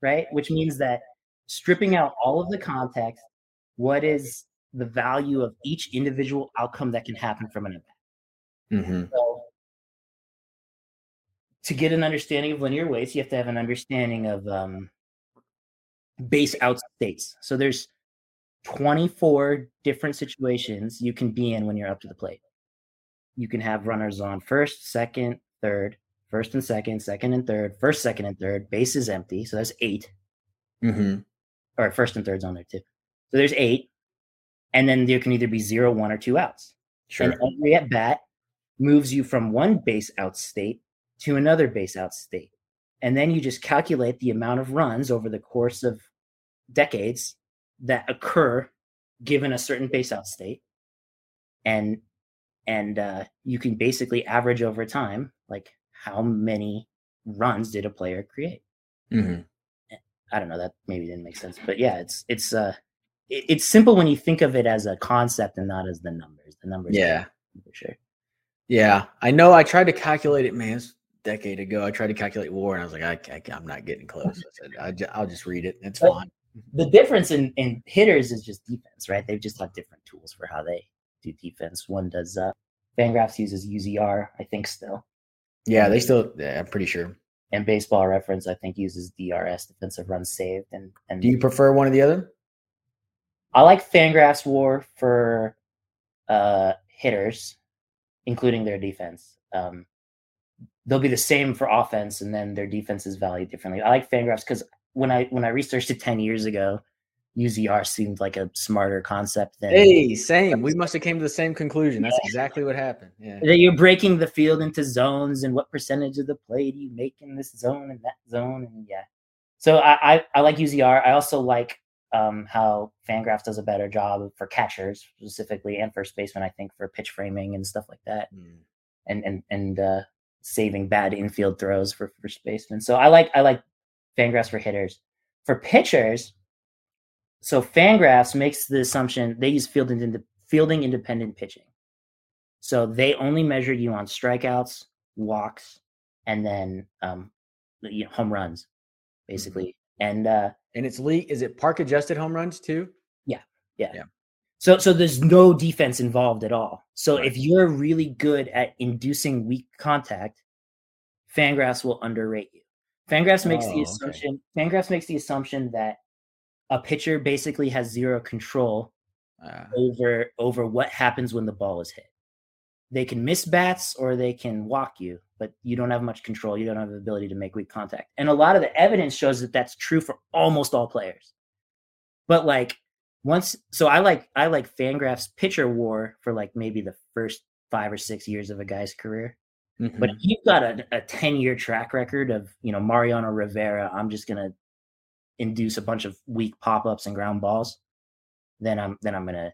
right? Which means that stripping out all of the context, what is the value of each individual outcome that can happen from an event? Mm-hmm. So, to get an understanding of linear weights, you have to have an understanding of um, base out states. So there's 24 different situations you can be in when you're up to the plate. You can have runners on first, second, third, first and second, second and third, first, second, and third. Base is empty. So that's 8 mm-hmm. Or first and third's on there too. So there's eight. And then there can either be zero, one, or two outs. Sure. And every at bat moves you from one base out state to another base out state. And then you just calculate the amount of runs over the course of decades that occur given a certain base out state and and uh, you can basically average over time like how many runs did a player create mm-hmm. i don't know that maybe didn't make sense but yeah it's it's uh it, it's simple when you think of it as a concept and not as the numbers. The numbers, Yeah. for sure. Yeah. I know I tried to calculate it, man. It's decade ago. I tried to calculate war and I was like, I, I, am not getting close. I said, I, i'll just read it. It's fine. The difference in in hitters is just defense, right? They've just got different tools for how they do defense. One does uh, Fangraphs uses UZR, I think, still, Yeah. They still, yeah, I'm pretty sure. and Baseball Reference, I think, uses DRS, defensive runs saved, and and Do you prefer one or the other? I like Fangraphs War for uh, hitters, including their defense. Um, they'll be the same for offense, and then their defense is valued differently. I like Fangraphs because when I when I researched it ten years ago, UZR seemed like a smarter concept than Hey, same. We must have came to the same conclusion. That's exactly what happened. Yeah. that you're breaking the field into zones and what percentage of the play do you make in this zone and that zone and yeah. So I I, I like UZR. I also like um, how Fangraphs does a better job for catchers specifically and first baseman. I think for pitch framing and stuff like that, Mm. and and and uh, saving bad infield throws for first baseman. So I like I like Fangraphs for hitters. For pitchers, so Fangraphs makes the assumption they use field ind- fielding independent pitching. So they only measure you on strikeouts, walks, and then um, you know, home runs, basically. And uh, And it's league. Is it park adjusted home runs too? Yeah, yeah, yeah. So so there's no defense involved at all. So Right. if you're really good at inducing weak contact, Fangraphs will underrate you. Fangraphs makes Oh, the okay. assumption. Fangraphs makes the assumption that a pitcher basically has zero control Uh, over over what happens when the ball is hit. They can miss bats or they can walk you, but you don't have much control. You don't have the ability to make weak contact. And a lot of the evidence shows that that's true for almost all players. But like once, so I like I like Fangraphs pitcher war for like maybe the first five or six years of a guy's career. But mhm. if you've got a, a 10 year track record of, you know, Mariano Rivera, I'm just going to induce a bunch of weak pop ups and ground balls, then I'm, then I'm going to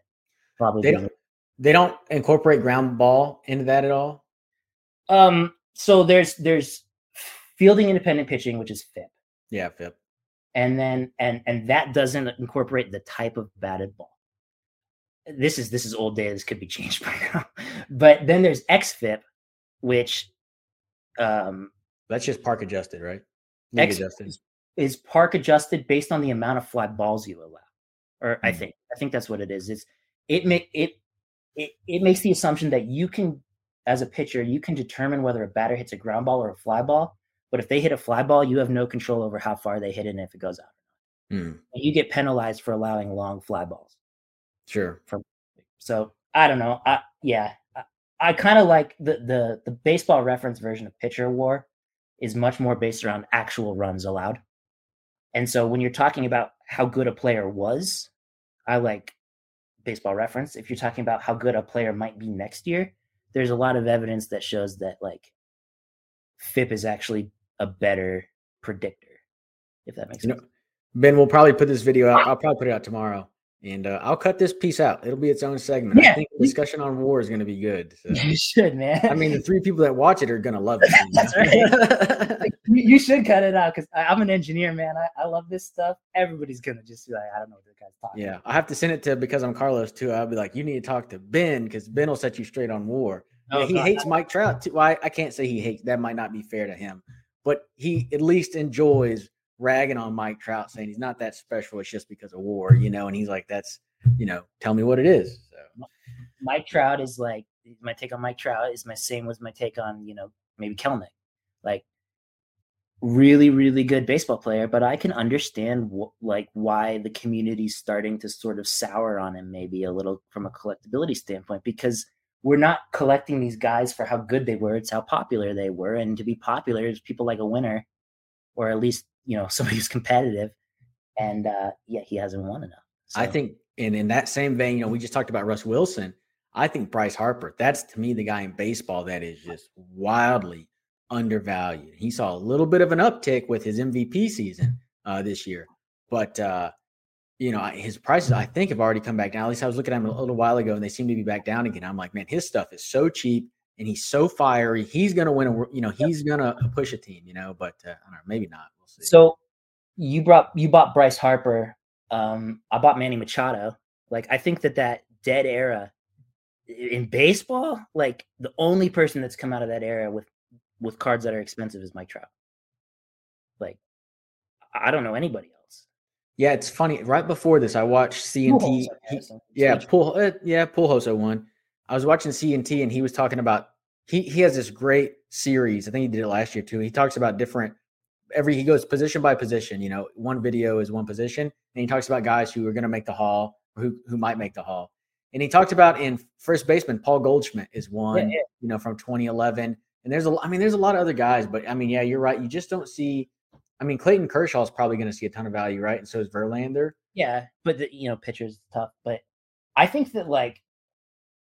probably, They don't- they don't incorporate ground ball into that at all. um, so there's, there's fielding independent pitching, which is FIP. Yeah, FIP. And then, and, and that doesn't incorporate the type of batted ball. This is, this is old data. This could be changed by now, but then there's XFIP, which, um, That's just park adjusted, right? League X adjusted. is, is park adjusted based on the amount of fly balls you allow, or I Hmm. think I think that's what it is. It's it make it it it makes the assumption that you can, as a pitcher, you can determine whether a batter hits a ground ball or a fly ball. But if they hit a fly ball, you have no control over how far they hit it and if it goes out. Mm, You get penalized for allowing long fly balls. sure. So I don't know. I yeah, I, kind of like the the the baseball reference version of pitcher war is much more based around actual runs allowed. And so when you're talking about how good a player was, I like baseball reference. If you're talking about how good a player might be next year, there's a lot of evidence that shows that like FIP is actually a better predictor. If that makes You sense. know, Ben, we'll probably put this video out. I'll probably put it out tomorrow, and uh, I'll cut this piece out. It'll be its own segment. I think the discussion on war is going to be good. so. you should, man. I mean, the three people that watch it are going to love it. you That's right. you, you should cut it out because I'm an engineer, man. I, I love this stuff. Everybody's gonna just be like, I don't know what the guy's talking. yeah, I have to send it to because I'm Carlos too. I'll be like, you need to talk to Ben because Ben will set you straight on war. Yeah, he hates Mike Trout too. Well, I, I can't say he hates. That might not be fair to him, but he at least enjoys ragging on Mike Trout, saying he's not that special. It's just because of war, you know. And he's like, that's, you know, tell me what it is. So Mike Trout is like my take on Mike Trout is my same with my take on you know maybe Kelenic, like really really good baseball player, but I can understand wh- like why the community's starting to sort of sour on him maybe a little from a collectability standpoint because we're not collecting these guys for how good they were; it's how popular they were, and to be popular is people like a winner, or at least you know somebody who's competitive, and uh, yeah, he hasn't won enough. I think, and in that same vein, you know, we just talked about Russ Wilson. I think Bryce Harper, that's to me the guy in baseball that is just wildly undervalued. He saw a little bit of an uptick with his MVP season uh, this year, but uh, you know his prices I think have already come back down. At least I was looking at him a little while ago, and they seem to be back down again. I'm like, man, his stuff is so cheap, and he's so fiery. He's gonna win a, you know, he's gonna push a team, you know. But uh, I don't know, maybe not. So you brought you bought Bryce Harper Um, I bought Manny Machado. Like I think that that dead era in baseball, like the only person that's come out of that era with with cards that are expensive is Mike Trout. Like I don't know anybody else. Yeah, it's funny. Right before this, I watched CNT. He, yeah, Pool. Uh, yeah, Pujols one. I was watching CNT, and he was talking about he he has this great series. I think he did it last year too. He talks about different every he goes position by position. You know, one video is one position, and he talks about guys who are going to make the hall or who who might make the hall. And he talked about in first baseman, Paul Goldschmidt is one, yeah. you know, from 2011. And there's a, I mean, there's a lot of other guys, but I mean, yeah, you're right. You just don't see. I mean, Clayton Kershaw is probably going to see a ton of value, right? And so is Verlander. Yeah, but the, you know, pitchers tough. But I think that like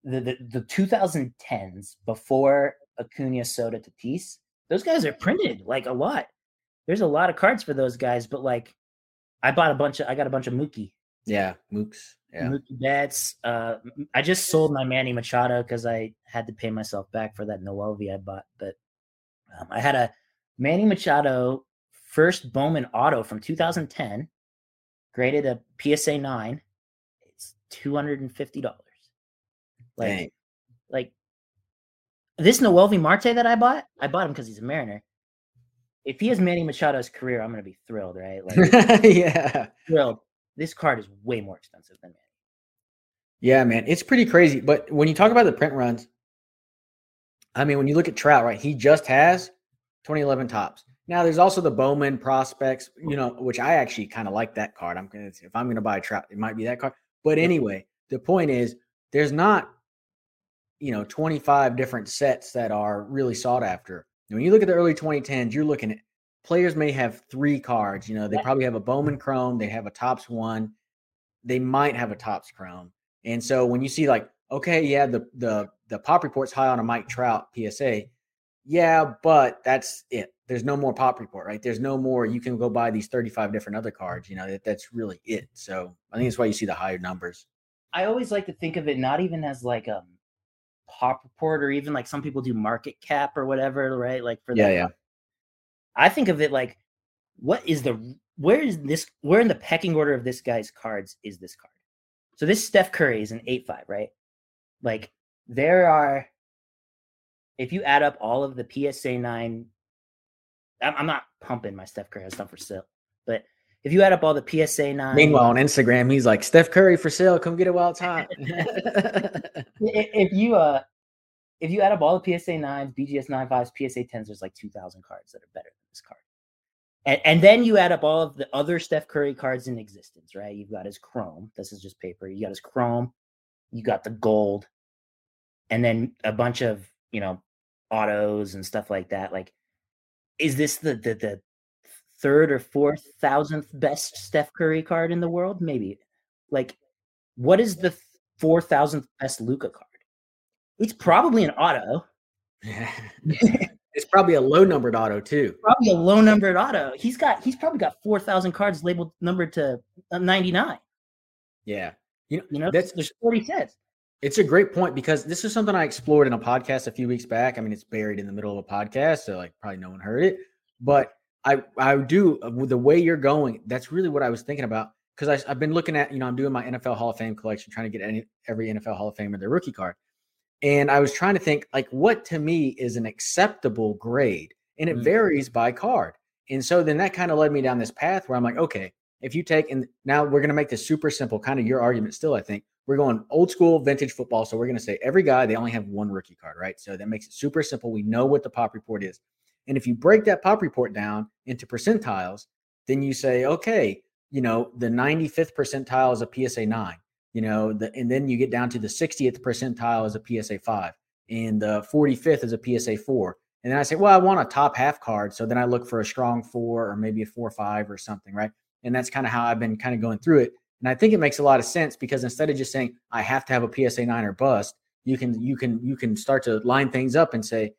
the the, the 2010s before Acuna, Soto, Tatis, those guys are printed like a lot. There's a lot of cards for those guys, but like, I bought a bunch of. I got a bunch of Mookie. Yeah, Mooks. Yeah. Mookie Betts. Uh, I just sold my Manny Machado because I had to pay myself back for that Noelvi I bought. But um, I had a Manny Machado first Bowman auto from 2010, graded a PSA nine. It's two hundred and fifty dollars. Like, Dang. like this Noel Noelvi Marte that I bought, I bought him because he's a Mariner. If he has Manny Machado's career, I'm gonna be thrilled, right? Like, yeah, thrilled this card is way more expensive than Manny. Yeah, man, it's pretty crazy. But when you talk about the print runs, I mean, when you look at Trout, right, he just has 2011 Topps. Now, there's also the Bowman prospects, you know, which I actually kind of like that card. I'm gonna if I'm gonna buy a Trout, it might be that card. But anyway, the point is, there's not, you know, 25 different sets that are really sought after. When you look at the early 2010s, you're looking at players may have three cards. You know, they probably have a Bowman Chrome, they have a Topps one, they might have a Topps Chrome. And so when you see like, okay, yeah, the the the pop report's high on a Mike Trout PSA, yeah, but that's it. There's no more pop report, right? There's no more. You can go buy these 35 different other cards. You know, that, that's really it. So I think that's why you see the higher numbers. I always like to think of it not even as like a um, pop report or even like some people do market cap or whatever, right? Like for yeah, yeah. I think of it like, what is the where is this? Where in the pecking order of this guy's cards is this card? So this Steph Curry is an eight five, right? Like there are, if you add up all of the PSA nine, I'm not pumping my Steph Curry stuff for sale, but if you add up all the PSA nine. Meanwhile, on Instagram, he's like Steph Curry for sale. Come get it while it's hot. if you uh if you add up all the PSA nines, BGS nine fives, PSA tens, there's like two thousand cards that are better than this card. And, and then you add up all of the other Steph Curry cards in existence, right? You've got his Chrome. This is just paper. You got his Chrome. You got the gold, and then a bunch of you know autos and stuff like that. Like, is this the the the third or fourth thousandth best Steph Curry card in the world? Maybe. Like, what is the four thousandth best Luka card? It's probably an auto. it's probably a low numbered auto too. Probably a low numbered auto. He's got he's probably got four thousand cards labeled numbered to uh, ninety nine. Yeah, you know, you know that's there's forty sets. It's a great point because this is something I explored in a podcast a few weeks back. I mean, it's buried in the middle of a podcast, so like probably no one heard it. But I I do uh, the way you're going. That's really what I was thinking about because I've been looking at you know I'm doing my NFL Hall of Fame collection, trying to get any every NFL Hall of Famer their rookie card. And I was trying to think like what to me is an acceptable grade, and it mm-hmm. varies by card. And so then that kind of led me down this path where I'm like, okay, if you take and now we're going to make this super simple, kind of your argument still, I think we're going old school vintage football. So we're going to say every guy, they only have one rookie card, right? So that makes it super simple. We know what the pop report is. And if you break that pop report down into percentiles, then you say, okay, you know, the 95th percentile is a PSA 9 you know, the, and then you get down to the 60th percentile is a PSA 5 and the 45th is a PSA 4. And then I say, well, I want a top half card. So then I look for a strong four or maybe a four or five or something, right? And that's kind of how I've been kind of going through it. And I think it makes a lot of sense because instead of just saying I have to have a PSA nine or bust, you can you can you can start to line things up and say,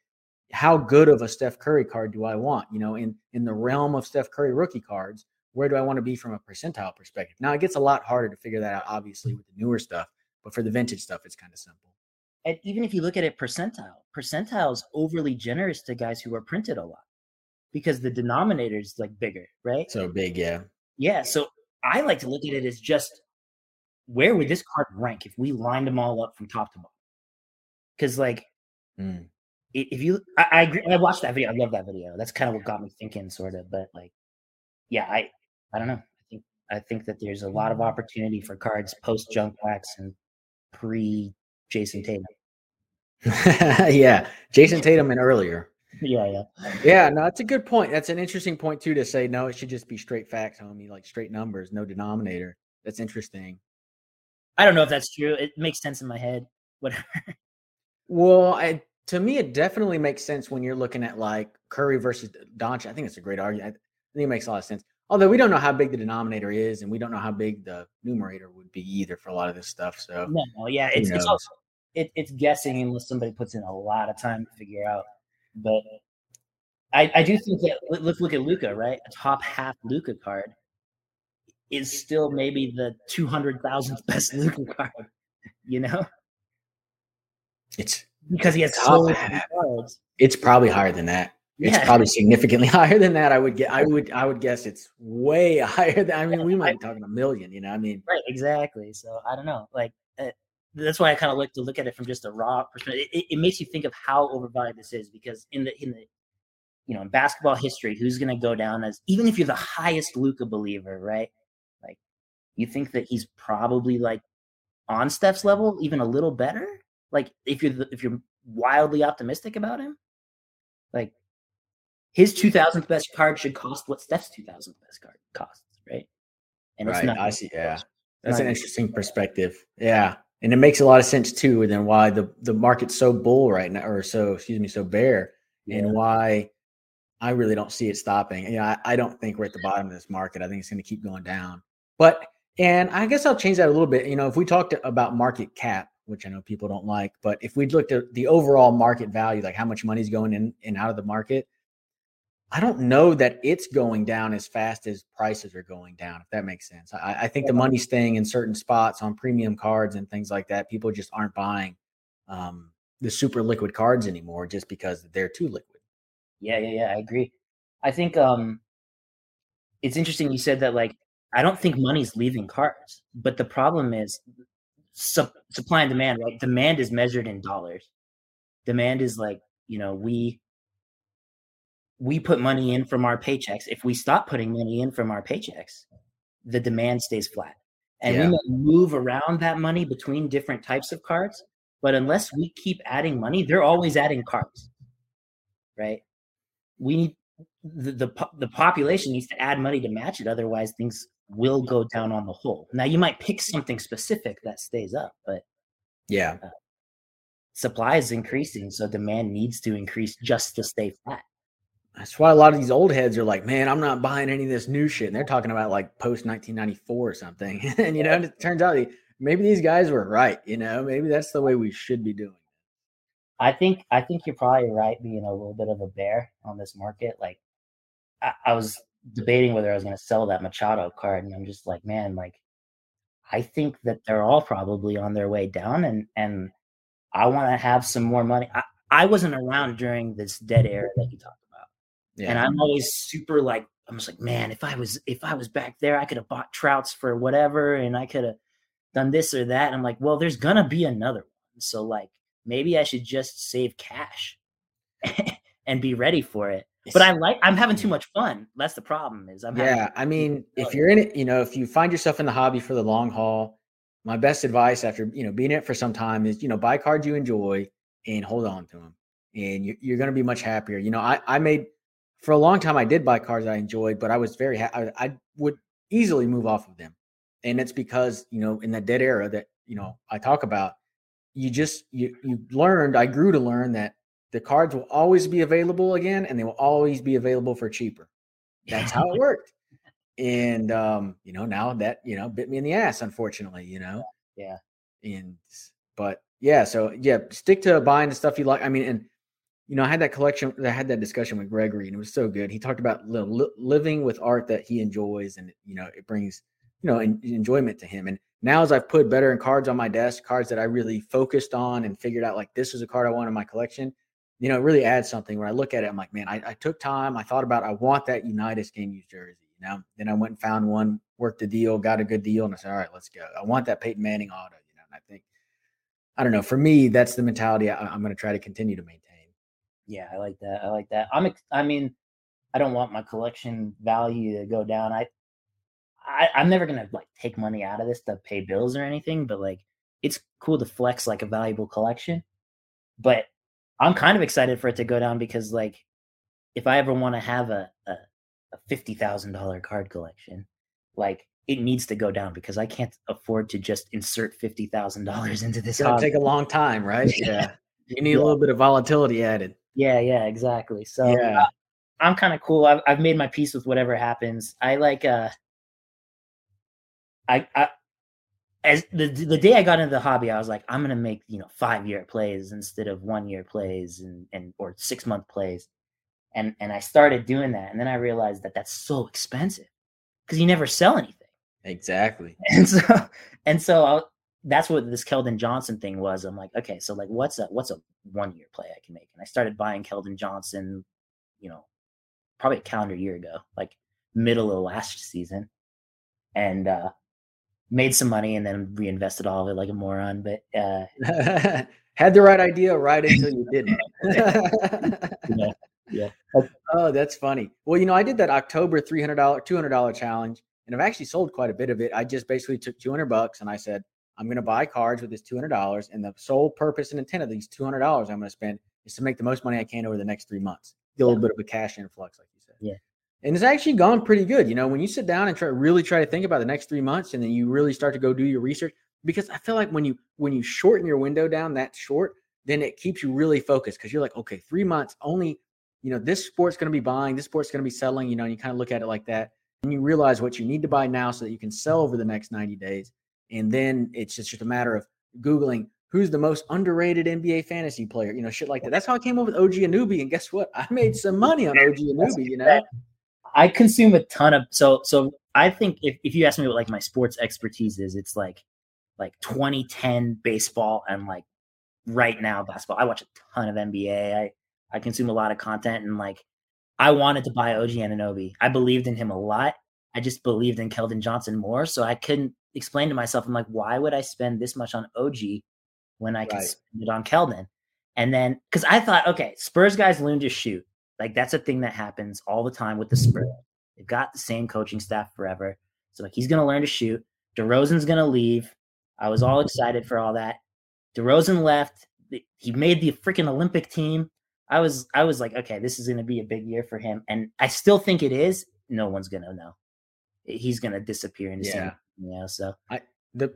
how good of a Steph Curry card do I want? You know, in in the realm of Steph Curry rookie cards, where do I want to be from a percentile perspective? Now it gets a lot harder to figure that out, obviously, with the newer stuff, but for the vintage stuff, it's kind of simple. And even if you look at it percentile, percentile is overly generous to guys who are printed a lot because the denominator is like bigger, right? So big, yeah. Yeah. So I like to look at it as just where would this card rank if we lined them all up from top to bottom? Because like, Mm. If you, I, I agree. I watched that video. I love that video. That's kind of what got me thinking, sort of. But like, yeah, I, I don't know. I think, I think that there's a lot of mm. opportunity for cards post junk wax and pre Jayson Tatum. yeah, Jayson Tatum and earlier. Yeah, yeah. Yeah, no, that's a good point. That's an interesting point too to say no, it should just be straight facts, homie, like straight numbers, no denominator. That's interesting. I don't know if that's true. It makes sense in my head. Whatever. Well, I, to me, it definitely makes sense when you're looking at like Curry versus Doncic. I think it's a great argument. I think it makes a lot of sense. Although we don't know how big the denominator is, and we don't know how big the numerator would be either for a lot of this stuff. So No, no, yeah, it's it's also it, it's guessing unless somebody puts in a lot of time to figure out. But I I do think that let- let's look at Luka, right? A top half Luka card is still maybe the two hundred thousandth best Luka card, you know, it's because he has so many cards. it's probably higher than that. It's probably significantly higher than that. I would get. I would. I would guess it's way higher. Than, I mean, we might be talking a million. You know, I mean, Right, exactly. So I don't know. Like uh, that's why I kind of like to look at it from just a raw perspective. It, it makes you think of how overvalued this is because in the in the you know in basketball history, who's going to go down as even if you're the highest Luka believer, right? Like you think that he's probably like on Steph's level, even a little better. Like if you're if you're wildly optimistic about him, like his 2000th best card should cost what Steph's 2000th best card costs, right? And right? I see. Yeah, that's an Not- interesting perspective. Yeah, and it makes a lot of sense too. And then why the the market's so bull right now, or so excuse me, so bear, and why I really don't see it stopping. You know, I, I don't think we're at the bottom of this market. I think it's going to keep going down. But and I guess I'll change that a little bit. You know, if we talked about market cap, which I know people don't like, but if we'd looked at the overall market value, like how much money's going in and out of the market, I don't know that it's going down as fast as prices are going down, if that makes sense. I, I think the money's staying in certain spots on premium cards and things like that. People just aren't buying um, the super liquid cards anymore just because they're too liquid. Yeah, yeah, yeah. I agree. I think um it's interesting you said that like I don't think money's leaving cards, but the problem is sup- supply and demand, right? Demand is measured in dollars. Demand is like, you know, we we put money in from our paychecks. If we stop putting money in from our paychecks, the demand stays flat. And Yeah. we may move around that money between different types of cards, but unless we keep adding money, they're always adding cards. Right? We need the, the the population needs to add money to match it otherwise things will go down on the whole. Now you might pick something specific that stays up, but Yeah. Uh, supply is increasing so demand needs to increase just to stay flat. That's why a lot of these old heads are like, man, I'm not buying any of this new shit. And they're talking about like post 1994 or something. and, you know, it turns out maybe these guys were right. You know, maybe that's the way we should be doing. I think I think you're probably right being a little bit of a bear on this market. Like I, I was debating whether I was going to sell that Machado card, and I'm just like, man, like I think that they're all probably on their way down, and and I want to have some more money. I, I wasn't around during this dead era that you talked about, Yeah. and I'm always super like I'm just like, man, if I was if I was back there, I could have bought Trouts for whatever, and I could have done this or that. And I'm like, well, there's gonna be another one, so like maybe I should just save cash and be ready for it. But I like I'm having too much fun. That's the problem. Is I'm having, yeah. I mean, if you're in it, you know, if you find yourself in the hobby for the long haul, my best advice after, you know, being in it for some time is, you know, buy cards you enjoy and hold on to them. And you, you're going to be much happier. You know, I, I made for a long time, I did buy cards I enjoyed, but I was very, ha- I, I would easily move off of them. And it's because, you know, in that dead era that, you know, I talk about, you just, you, you learned, I grew to learn that the cards will always be available again and they will always be available for cheaper. That's how it worked. And, um, you know, now that, you know, bit me in the ass, unfortunately, you know? Yeah. And, but yeah, so yeah, stick to buying the stuff you like. I mean, and, you know, I had that collection, I had that discussion with Gregory, and it was so good. He talked about li- li- living with art that he enjoys, and you know, it brings you know en- enjoyment to him. And now, as I've put better and cards on my desk, cards that I really focused on and figured out, like this is a card I want in my collection. You know, it really adds something. When I look at it, I'm like, man, I, I took time. I thought about, I want that Unitas game used jersey. You know, then I went and found one, worked the deal, got a good deal, and I said, all right, let's go. I want that Peyton Manning auto. You know, and I think, I don't know. For me, that's the mentality I, am going to try to continue to maintain. Yeah, I like that. I like that. I'm. I mean, I don't want my collection value to go down. I, I I'm never gonna like take money out of this to pay bills or anything, but like it's cool to flex like a valuable collection. But I'm kind of excited for it to go down because like if I ever want to have a, a, a fifty thousand dollar card collection, like it needs to go down because I can't afford to just insert fifty thousand dollars into this. It's gonna take a long time, right? Yeah, you need yeah. a little bit of volatility added. Yeah, yeah, exactly. So yeah. I'm kind of cool. I've, I've made my peace with whatever happens. I like uh, I, I as the the day I got into the hobby, I was like, I'm gonna make you know five year plays instead of one year plays and and or six month plays, and and I started doing that, and then I realized that that's so expensive because you never sell anything. Exactly. And so and so I'll, that's what this Keldon Johnson thing was. I'm like, okay, so like, what's a what's a one year play I can make? And I started buying Keldon Johnson, you know, probably a calendar year ago, like middle of last season, and uh, made some money and then reinvested all of it like a moron. But uh, had the right idea right until you didn't. yeah, yeah. Oh, that's funny. Well, you know, I did that October three hundred dollar, two hundred dollar challenge, and I've actually sold quite a bit of it. I just basically took two hundred bucks and I said, I'm going to buy cards with this two hundred dollars, and the sole purpose and intent of these two hundred dollars I'm going to spend is to make the most money I can over the next three months. Get a little bit of a cash influx, like you said. Yeah and it's actually gone pretty good. You know, when you sit down and try really try to think about the next three months, and then you really start to go do your research, because I feel like when you when you shorten your window down that short, then it keeps you really focused because you're like, okay, three months only. You know, this sport's going to be buying, this sport's going to be selling. You know, and you kind of look at it like that, and you realize what you need to buy now so that you can sell over the next 90 days. And then it's just, just a matter of googling who's the most underrated NBA fantasy player, you know, shit like that. That's how I came up with OG Anunoby. And guess what? I made some money on OG Anunoby, you know. I consume a ton of so so I think if, if you ask me what like my sports expertise is, it's like like 2010 baseball and like right now basketball. I watch a ton of NBA. I I consume a lot of content and like I wanted to buy OG Anunoby. I believed in him a lot. I just believed in Keldon Johnson more. So I couldn't explain to myself, I'm like, why would I spend this much on OG when I can spend it on Keldon? And then because I thought, okay, Spurs guys learn to shoot. Like that's a thing that happens all the time with the mm-hmm. Spurs. They've got the same coaching staff forever. So like he's gonna learn to shoot. DeRozan's gonna leave. I was all mm-hmm. excited for all that. DeRozan left. He made the freaking Olympic team. I was I was like, okay, this is gonna be a big year for him. And I still think it is. No one's gonna know. He's gonna disappear in the yeah. you know. So I the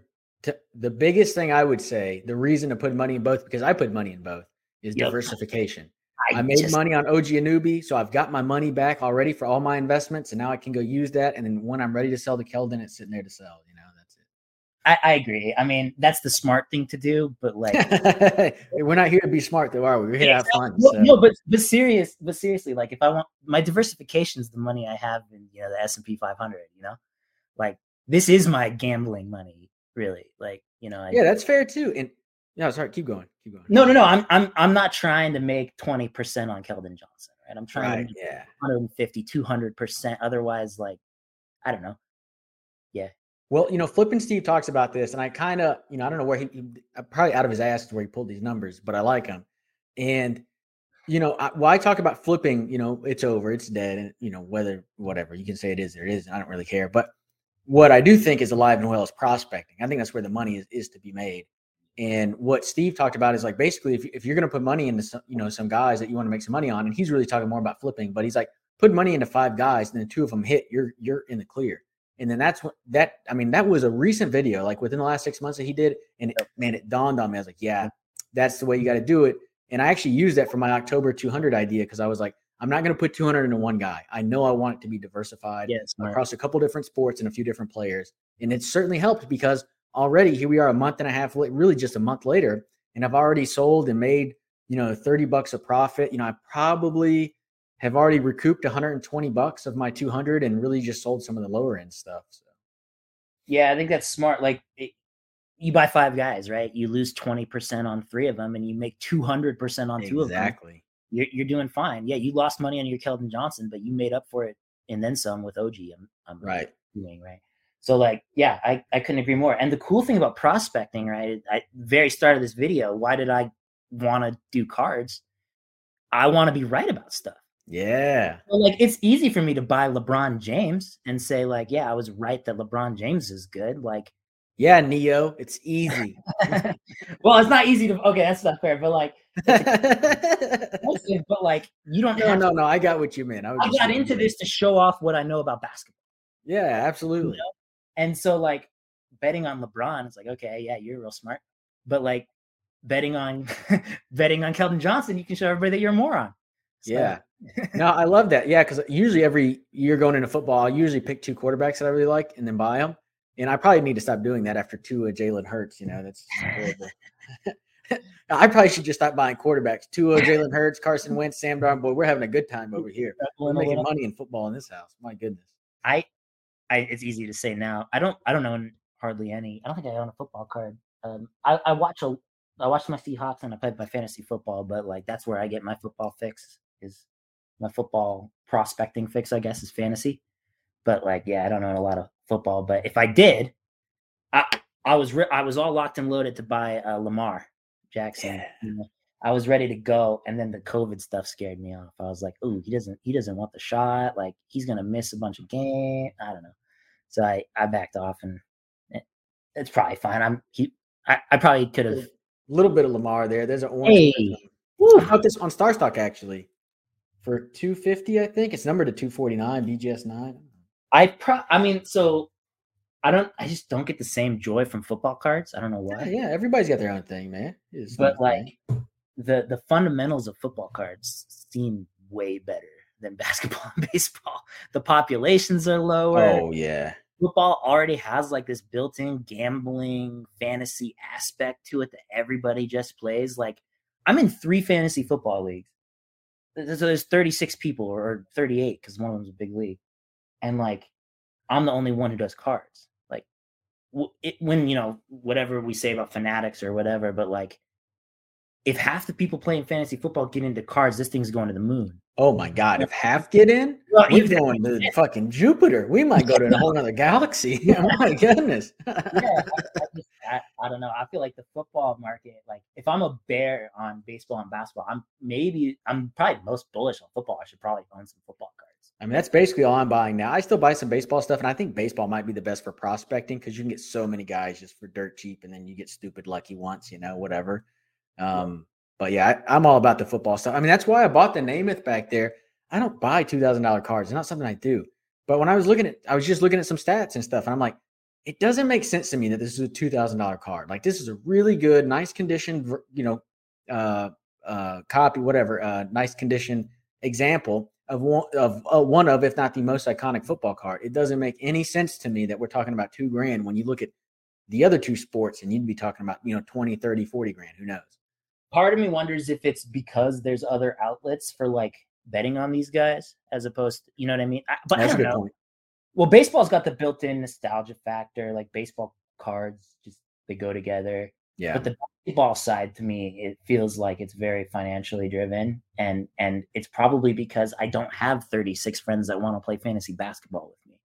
the biggest thing I would say, the reason to put money in both, because I put money in both, is yep. diversification. I, I made just, money on OG Anunoby, so I've got my money back already for all my investments, and now I can go use that. And then when I'm ready to sell the Keldon, it's sitting there to sell. You know, that's it. I, I agree. I mean, that's the smart thing to do, but like, we're not here to be smart, though, are we? We're here to have fun. No, so. no, but but serious, but seriously, like, if I want my diversification is the money I have in you know the S and P 500. You know, like this is my gambling money, really. Like, you know, I, yeah, that's fair too. And no, sorry. Keep going. Keep going. No, no, no. I'm I'm I'm not trying to make 20% on Keldon Johnson, right? I'm trying right, to yeah. 150, 200%. Otherwise, like, I don't know. Yeah. Well, you know, Flipping Steve talks about this, and I kind of, you know, I don't know where he, he uh, probably out of his ass is where he pulled these numbers, but I like them. And, you know, I, I talk about flipping, you know, it's over, it's dead, and, you know, whether, whatever, you can say it is or it isn't. I don't really care. But what I do think is alive and well is prospecting. I think that's where the money is, is to be made. And what Steve talked about is like basically if, if you're going to put money into some, you know some guys that you want to make some money on, and he's really talking more about flipping, but he's like put money into five guys, and then two of them hit, you're you're in the clear. And then that's what that I mean that was a recent video, like within the last six months that he did, and it, man, it dawned on me. I was like, yeah, that's the way you got to do it. And I actually used that for my October 200 idea because I was like, I'm not going to put 200 into one guy. I know I want it to be diversified yes, across a couple different sports and a few different players, and it certainly helped because already here we are a month and a half late, really just a month later, and I've already sold and made, you know, 30 bucks of profit. You know, I probably have already recouped 120 bucks of my 200 and really just sold some of the lower end stuff. So. Yeah, I think that's smart. Like it, you buy five guys, right? You lose 20% on three of them and you make 200% on two of them. Exactly. you're you're doing fine. Yeah, you lost money on your Keldon Johnson, but you made up for it and then some with OG. I'm, I'm right doing right. So like, yeah, I, I couldn't agree more. And the cool thing about prospecting, right? I very start of this video, why did I want to do cards? I want to be right about stuff. Yeah. So like it's easy for me to buy LeBron James and say, like, yeah, I was right that LeBron James is good. Like, yeah, Neo, it's easy. well, it's not easy to okay, that's not fair, but like but like you don't No, no, no, I got what you meant. I, I got into this to show off what I know about basketball. Yeah, absolutely. You know? And so like betting on LeBron, it's like, okay, yeah, you're real smart. But like betting on betting on Keldon Johnson, you can show everybody that you're a moron. So. Yeah. no, I love that. Yeah, because usually every year going into football, I usually pick two quarterbacks that I really like and then buy them. And I probably need to stop doing that after Tua Jalen Hurts. You know, that's horrible. I probably should just stop buying quarterbacks. Tua, Jalen Hurts, Carson Wentz, Sam Darnold. Boy, we're having a good time over here. We're making money in football in this house. My goodness. I I, it's easy to say now. I don't I don't own hardly any. I don't think I own a football card. Um, I, I watch a I watch my Seahawks and I play my fantasy football, but like that's where I get my football fix is my football prospecting fix. I guess is fantasy. But like, yeah, I don't own a lot of football. But if I did, I I was re- I was all locked and loaded to buy uh, Lamar Jackson. Yeah. You know? I was ready to go, and then the COVID stuff scared me off. I was like, "Oh, he doesn't he doesn't want the shot. Like he's gonna miss a bunch of games. I don't know." So I I backed off, and it, it's probably fine. I'm he. I, I probably could have a little bit of Lamar there. There's an orange. Hey. I this on StarStock actually for 250. I think it's numbered to 249 BGS nine. I pro. I mean, so I don't. I just don't get the same joy from football cards. I don't know why. Yeah, yeah everybody's got their own thing, man. but like, thing the the fundamentals of football cards seem way better than basketball and baseball. The populations are lower. Oh yeah. Football already has like this built-in gambling fantasy aspect to it that everybody just plays. Like I'm in three fantasy football leagues. So there's 36 people or 38 because one of them's a big league. And like I'm the only one who does cards. Like it, when you know whatever we say about fanatics or whatever, but like if half the people playing fantasy football get into cards, this thing's going to the moon. Oh my god! If half get in, well, we're going to fucking Jupiter. We might go to a whole other galaxy. oh my goodness! yeah, I, I, just, I, I, don't know. I feel like the football market, like if I'm a bear on baseball and basketball, I'm maybe I'm probably most bullish on football. I should probably own some football cards. I mean, that's basically all I'm buying now. I still buy some baseball stuff, and I think baseball might be the best for prospecting because you can get so many guys just for dirt cheap, and then you get stupid lucky once, you know, whatever. Um, but yeah, I, am all about the football stuff. I mean, that's why I bought the Namath back there. I don't buy two thousand dollar cards. It's not something I do. But when I was looking at, I was just looking at some stats and stuff, and I'm like, it doesn't make sense to me that this is a two thousand dollar card. Like this is a really good, nice condition, you know, uh, uh, copy, whatever, uh, nice condition example of one of uh, one of, if not the most iconic football card. It doesn't make any sense to me that we're talking about two grand when you look at the other two sports and you'd be talking about, you know, 20, 30, 40 grand. Who knows? Part of me wonders if it's because there's other outlets for like betting on these guys as opposed to, you know what I mean? I, but That's I don't know. Point. Well, baseball's got the built-in nostalgia factor, like baseball cards just they go together. Yeah. But the basketball side to me, it feels like it's very financially driven. And and it's probably because I don't have 36 friends that want to play fantasy basketball with me.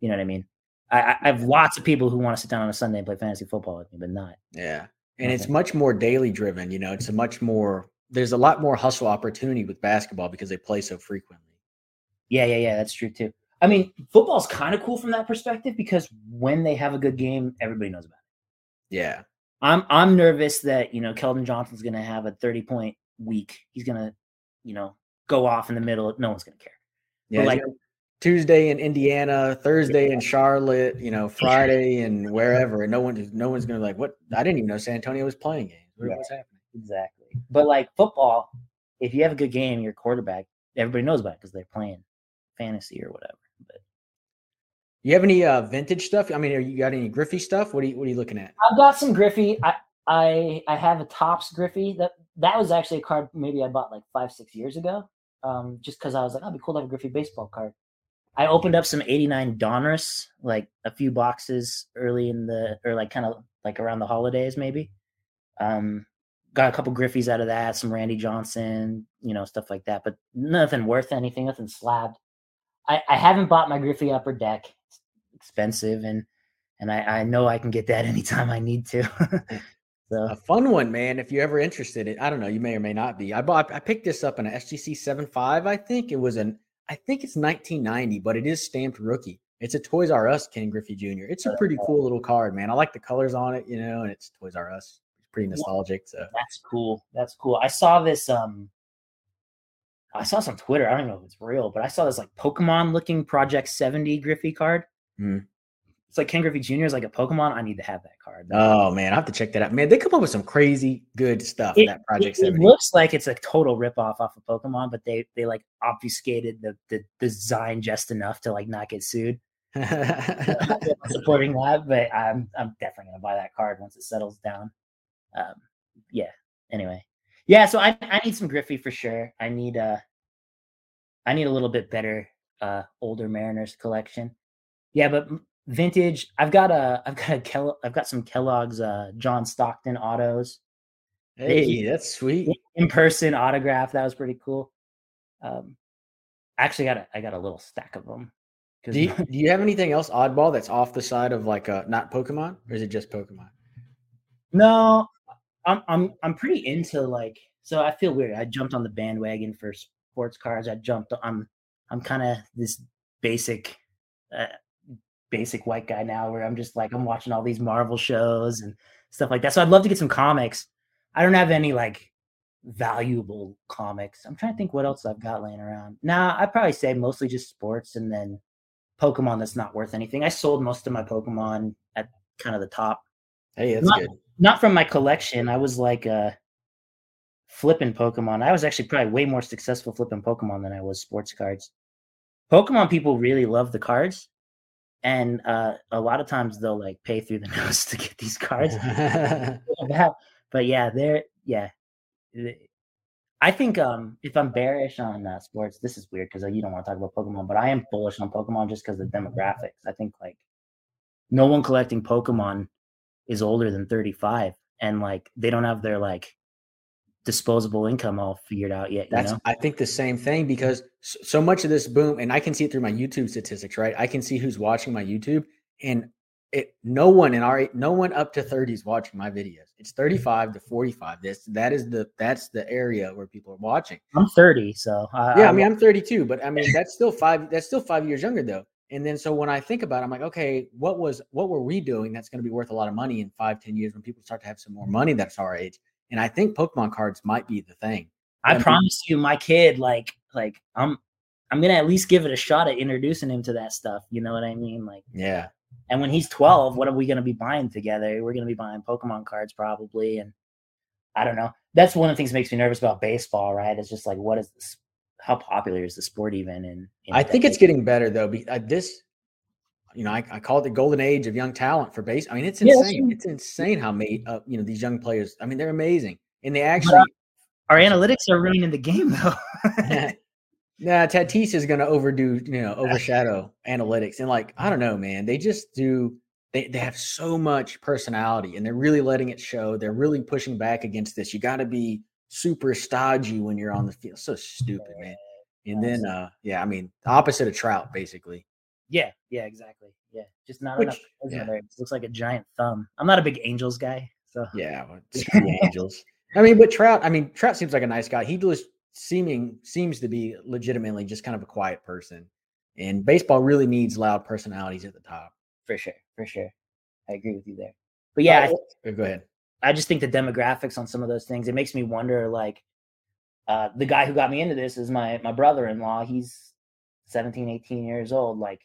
You know what I mean? I, I have lots of people who want to sit down on a Sunday and play fantasy football with me, but not. Yeah and it's much more daily driven. You know, it's a much more there's a lot more hustle opportunity with basketball because they play so frequently. Yeah, yeah, yeah, that's true too. I mean, football's kind of cool from that perspective because when they have a good game, everybody knows about it. Yeah. I'm I'm nervous that, you know, Keldon Johnson's gonna have a 30 point week. He's gonna, you know, go off in the middle. No one's gonna care. Yeah, but like Tuesday in Indiana, Thursday in Charlotte, you know, Friday and wherever. And no one, no one's gonna be like, what? I didn't even know San Antonio was playing games. What, yeah, what's happening? Exactly. But like football, if you have a good game, your quarterback, everybody knows about it because they're playing fantasy or whatever. But you have any uh, vintage stuff? I mean, are you got any Griffey stuff? What are you What are you looking at? I've got some Griffey. I I I have a Topps Griffey. That that was actually a card maybe I bought like five six years ago. Um, just because I was like, oh, it'd be cool to have a Griffey baseball card. I opened up some 89 Donruss, like a few boxes early in the, or like kind of like around the holidays, maybe. Um, got a couple Griffies out of that, some Randy Johnson, you know, stuff like that, but nothing worth anything, nothing slabbed. I, I haven't bought my Griffey upper deck. It's expensive and and I, I know I can get that anytime I need to. so a fun one, man. If you're ever interested in, I don't know, you may or may not be. I bought I picked this up in an SGC 7.5, I think. It was an I think it's 1990, but it is stamped rookie. It's a Toys R Us Ken Griffey Jr. It's a pretty cool little card, man. I like the colors on it, you know, and it's Toys R Us. It's pretty nostalgic. So that's cool. That's cool. I saw this um I saw this on Twitter. I don't know if it's real, but I saw this like Pokemon looking Project 70 Griffey card. Mm. It's like Ken Griffey Jr. is like a Pokemon. I need to have that card. Oh man, I have to check that out. Man, they come up with some crazy good stuff. It, that Project it, it looks like it's a total ripoff off of Pokemon, but they they like obfuscated the the design just enough to like not get sued. supporting that, but I'm I'm definitely gonna buy that card once it settles down. Um, yeah. Anyway, yeah. So I I need some Griffey for sure. I need uh I need a little bit better uh older Mariners collection. Yeah, but vintage. I've got a I've got a Kell, I've got some Kellogg's uh John Stockton autos. Hey, that's sweet. In person autograph. That was pretty cool. Um actually got a I got a little stack of them. Do you, do you have anything else oddball that's off the side of like uh not Pokemon or is it just Pokemon? No, I'm I'm I'm pretty into like so I feel weird. I jumped on the bandwagon for sports cars. I jumped I'm I'm kind of this basic uh, basic white guy now where I'm just like I'm watching all these Marvel shows and stuff like that. So I'd love to get some comics. I don't have any like valuable comics. I'm trying to think what else I've got laying around. Nah, I'd probably say mostly just sports and then Pokemon that's not worth anything. I sold most of my Pokemon at kind of the top. Hey, that's not, good. Not from my collection. I was like uh flipping Pokemon. I was actually probably way more successful flipping Pokemon than I was sports cards. Pokemon people really love the cards and uh, a lot of times they'll like pay through the nose to get these cards. but yeah, they're yeah. I think um, if I'm bearish on uh, sports, this is weird because uh, you don't want to talk about Pokemon, but I am bullish on Pokemon just because of the demographics. I think like no one collecting Pokemon is older than 35, and like they don't have their like disposable income all figured out yet. That's know? I think the same thing because so much of this boom, and I can see it through my YouTube statistics, right? I can see who's watching my YouTube, and it no one in our no one up to 30 is watching my videos. It's 35 to 45. This that is the that's the area where people are watching. I'm 30, so I, yeah, I mean I'm 32, but I mean that's still five that's still five years younger though. And then so when I think about it, I'm like, okay, what was what were we doing that's going to be worth a lot of money in five, ten years when people start to have some more money that's our age? And I think Pokemon cards might be the thing. I, promise you, my kid, like, like I'm, I'm gonna at least give it a shot at introducing him to that stuff. You know what I mean? Like, yeah. And when he's 12, what are we gonna be buying together? We're gonna be buying Pokemon cards probably, and I don't know. That's one of the things that makes me nervous about baseball. Right? It's just like, what is this? How popular is the sport even? And I think it's getting better though. Be, uh, this you know, I, I call it the golden age of young talent for base. I mean, it's insane. It's insane how made uh, you know these young players. I mean, they're amazing, and they actually. Our analytics are ruining the game, though. nah, Tatis is going to overdo, you know, overshadow analytics, and like I don't know, man. They just do. They they have so much personality, and they're really letting it show. They're really pushing back against this. You got to be super stodgy when you're on the field. So stupid, man. And then, uh, yeah, I mean, the opposite of Trout, basically. Yeah, yeah, exactly. Yeah, just not Which, enough yeah. there. It looks like a giant thumb. I'm not a big Angels guy, so yeah, Angels. I mean, but Trout. I mean, Trout seems like a nice guy. He just seeming seems to be legitimately just kind of a quiet person. And baseball really needs loud personalities at the top. For sure, for sure. I agree with you there. But yeah, uh, go ahead. I just think the demographics on some of those things. It makes me wonder. Like, uh, the guy who got me into this is my my brother-in-law. He's 17, 18 years old. Like,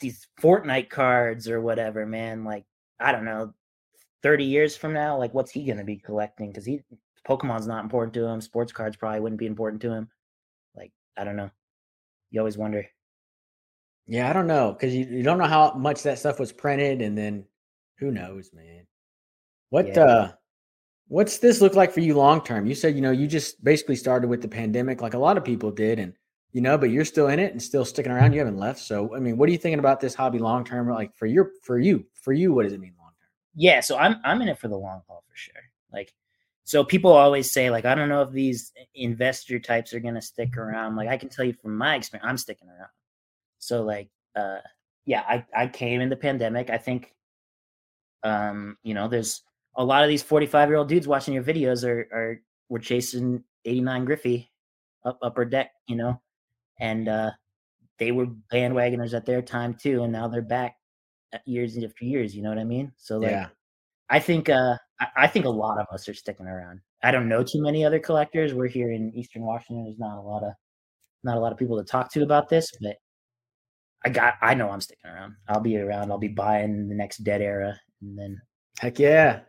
these Fortnite cards or whatever, man. Like I don't know, thirty years from now, like what's he gonna be collecting? Because he Pokemon's not important to him. Sports cards probably wouldn't be important to him. Like I don't know. You always wonder. Yeah, I don't know because you, you don't know how much that stuff was printed, and then who knows, man. What yeah. uh what's this look like for you long term? You said you know you just basically started with the pandemic, like a lot of people did, and you know, but you're still in it and still sticking around. You haven't left. So, I mean, what are you thinking about this hobby long term? Like for your, for you, for you, what does it mean long term? Yeah. So I'm, I'm in it for the long haul for sure. Like so people always say like i don't know if these investor types are going to stick around like i can tell you from my experience i'm sticking around so like uh yeah i i came in the pandemic i think um you know there's a lot of these 45 year old dudes watching your videos are are were chasing 89 griffey up upper deck you know and uh they were bandwagoners at their time too and now they're back years after years you know what i mean so like yeah. i think uh I think a lot of us are sticking around. I don't know too many other collectors. We're here in Eastern Washington. There's not a lot of not a lot of people to talk to about this, but I got I know I'm sticking around. I'll be around. I'll be buying the next dead era and then heck yeah.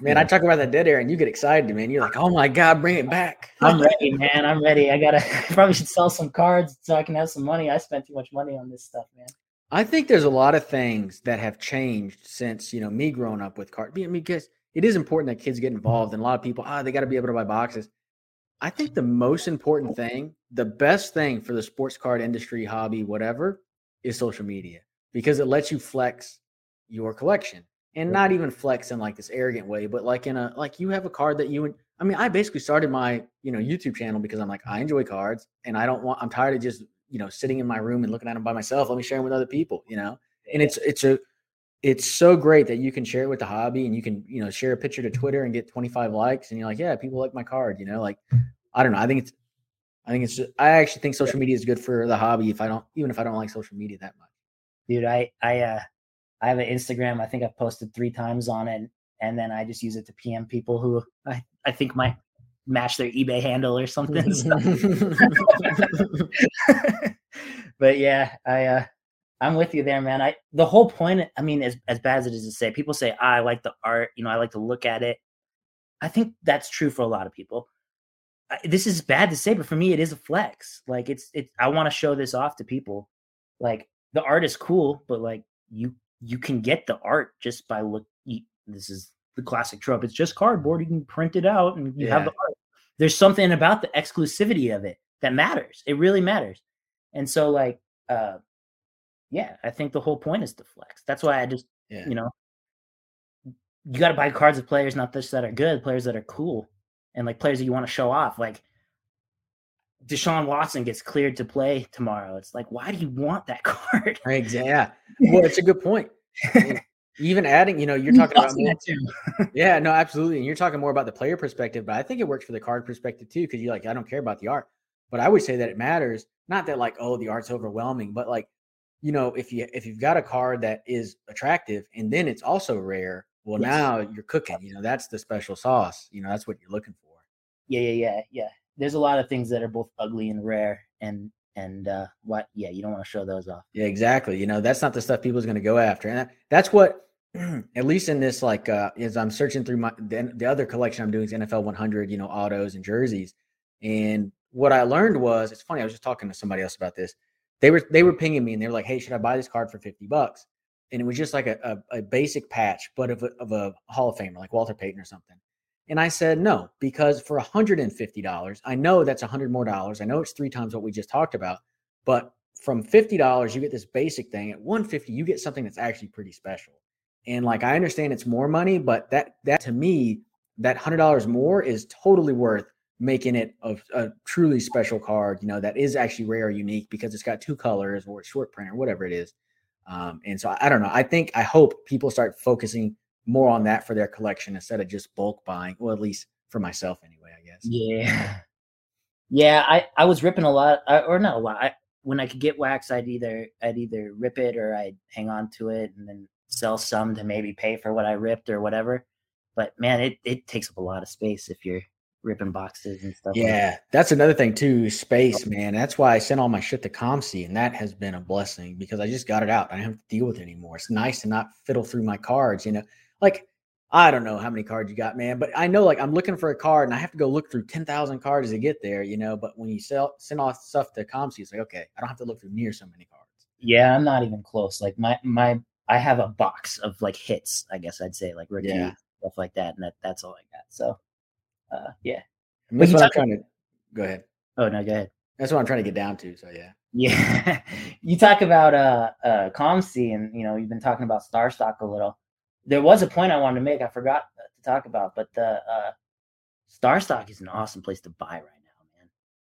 Man. I talk about that dead air and you get excited, man. You're like, oh my God, bring it back. I'm ready, man. I'm ready. I gotta probably should sell some cards so I can have some money. I spent too much money on this stuff, man. I think there's a lot of things that have changed since, you know, me growing up with cards. Because it is important that kids get involved. And a lot of people, ah, oh, they got to be able to buy boxes. I think the most important thing, the best thing for the sports card industry, hobby, whatever, is social media because it lets you flex your collection and not even flex in like this arrogant way, but like in a like you have a card that you I mean, I basically started my you know YouTube channel because I'm like I enjoy cards and I don't want I'm tired of just you know sitting in my room and looking at them by myself. Let me share them with other people, you know. And it's it's a it's so great that you can share it with the hobby and you can, you know, share a picture to Twitter and get 25 likes and you're like, yeah, people like my card, you know, like I don't know. I think it's I think it's just, I actually think social media is good for the hobby if I don't even if I don't like social media that much. Dude, I I uh I have an Instagram. I think I've posted 3 times on it and then I just use it to PM people who I I think might match their eBay handle or something. So. but yeah, I uh I'm with you there, man. I the whole point. I mean, as as bad as it is to say, people say ah, I like the art. You know, I like to look at it. I think that's true for a lot of people. I, this is bad to say, but for me, it is a flex. Like it's it. I want to show this off to people. Like the art is cool, but like you you can get the art just by look. You, this is the classic trope. It's just cardboard. You can print it out and you yeah. have the art. There's something about the exclusivity of it that matters. It really matters. And so like uh yeah, I think the whole point is to flex. That's why I just, yeah. you know, you got to buy cards of players, not just that are good, players that are cool and like players that you want to show off. Like Deshaun Watson gets cleared to play tomorrow. It's like, why do you want that card? Exactly. Yeah. Well, it's a good point. Even adding, you know, you're talking about more, yeah, no, absolutely. And you're talking more about the player perspective, but I think it works for the card perspective too, because you're like, I don't care about the art. But I would say that it matters. Not that like, oh, the art's overwhelming, but like you know, if you if you've got a card that is attractive and then it's also rare, well, yes. now you're cooking. You know, that's the special sauce. You know, that's what you're looking for. Yeah, yeah, yeah, yeah. There's a lot of things that are both ugly and rare, and and uh what? Yeah, you don't want to show those off. Yeah, exactly. You know, that's not the stuff people's going to go after, and that, that's what. At least in this, like, uh, as I'm searching through my the, the other collection I'm doing is NFL 100, you know, autos and jerseys, and what I learned was it's funny. I was just talking to somebody else about this they were they were pinging me and they were like, "Hey, should I buy this card for fifty bucks?" And it was just like a, a, a basic patch, but of a, of a Hall of Famer like Walter Payton or something. And I said no because for hundred and fifty dollars, I know that's a hundred more dollars. I know it's three times what we just talked about, but from fifty dollars, you get this basic thing. At 150, you get something that's actually pretty special. And like I understand it's more money, but that that to me, that hundred dollars more is totally worth making it a, a, truly special card, you know, that is actually rare or unique because it's got two colors or short print or whatever it is. Um, and so I, I, don't know. I think I hope people start focusing more on that for their collection instead of just bulk buying. Well, at least for myself anyway, I guess. Yeah. Yeah, I, I was ripping a lot or not a lot. I, when I could get wax, I'd either I'd either rip it or I'd hang on to it and then sell some to maybe pay for what I ripped or whatever. But man, it, it takes up a lot of space if you're ripping boxes and stuff. Yeah, like that's another thing too. Space, oh. man. That's why I sent all my shit to COMC, and that has been a blessing because I just got it out. I don't have to deal with it anymore. It's nice to not fiddle through my cards. You know, like I don't know how many cards you got, man, but I know like I'm looking for a card and I have to go look through ten thousand cards to get there. You know, but when you sell send off stuff to COMC, it's like okay, I don't have to look through near so many cards. Yeah, I'm not even close. Like my my I have a box of like hits. I guess I'd say like rookie yeah. stuff like that, and that that's all I got. So uh, yeah. And that's what I'm trying to go ahead. Oh no, go ahead. That's what I'm trying to get down to. So yeah. Yeah. you talk about uh uh COMC and you know, you've been talking about StarStock a little. There was a point I wanted to make, I forgot to talk about, but the uh StarStock is an awesome place to buy right now, man.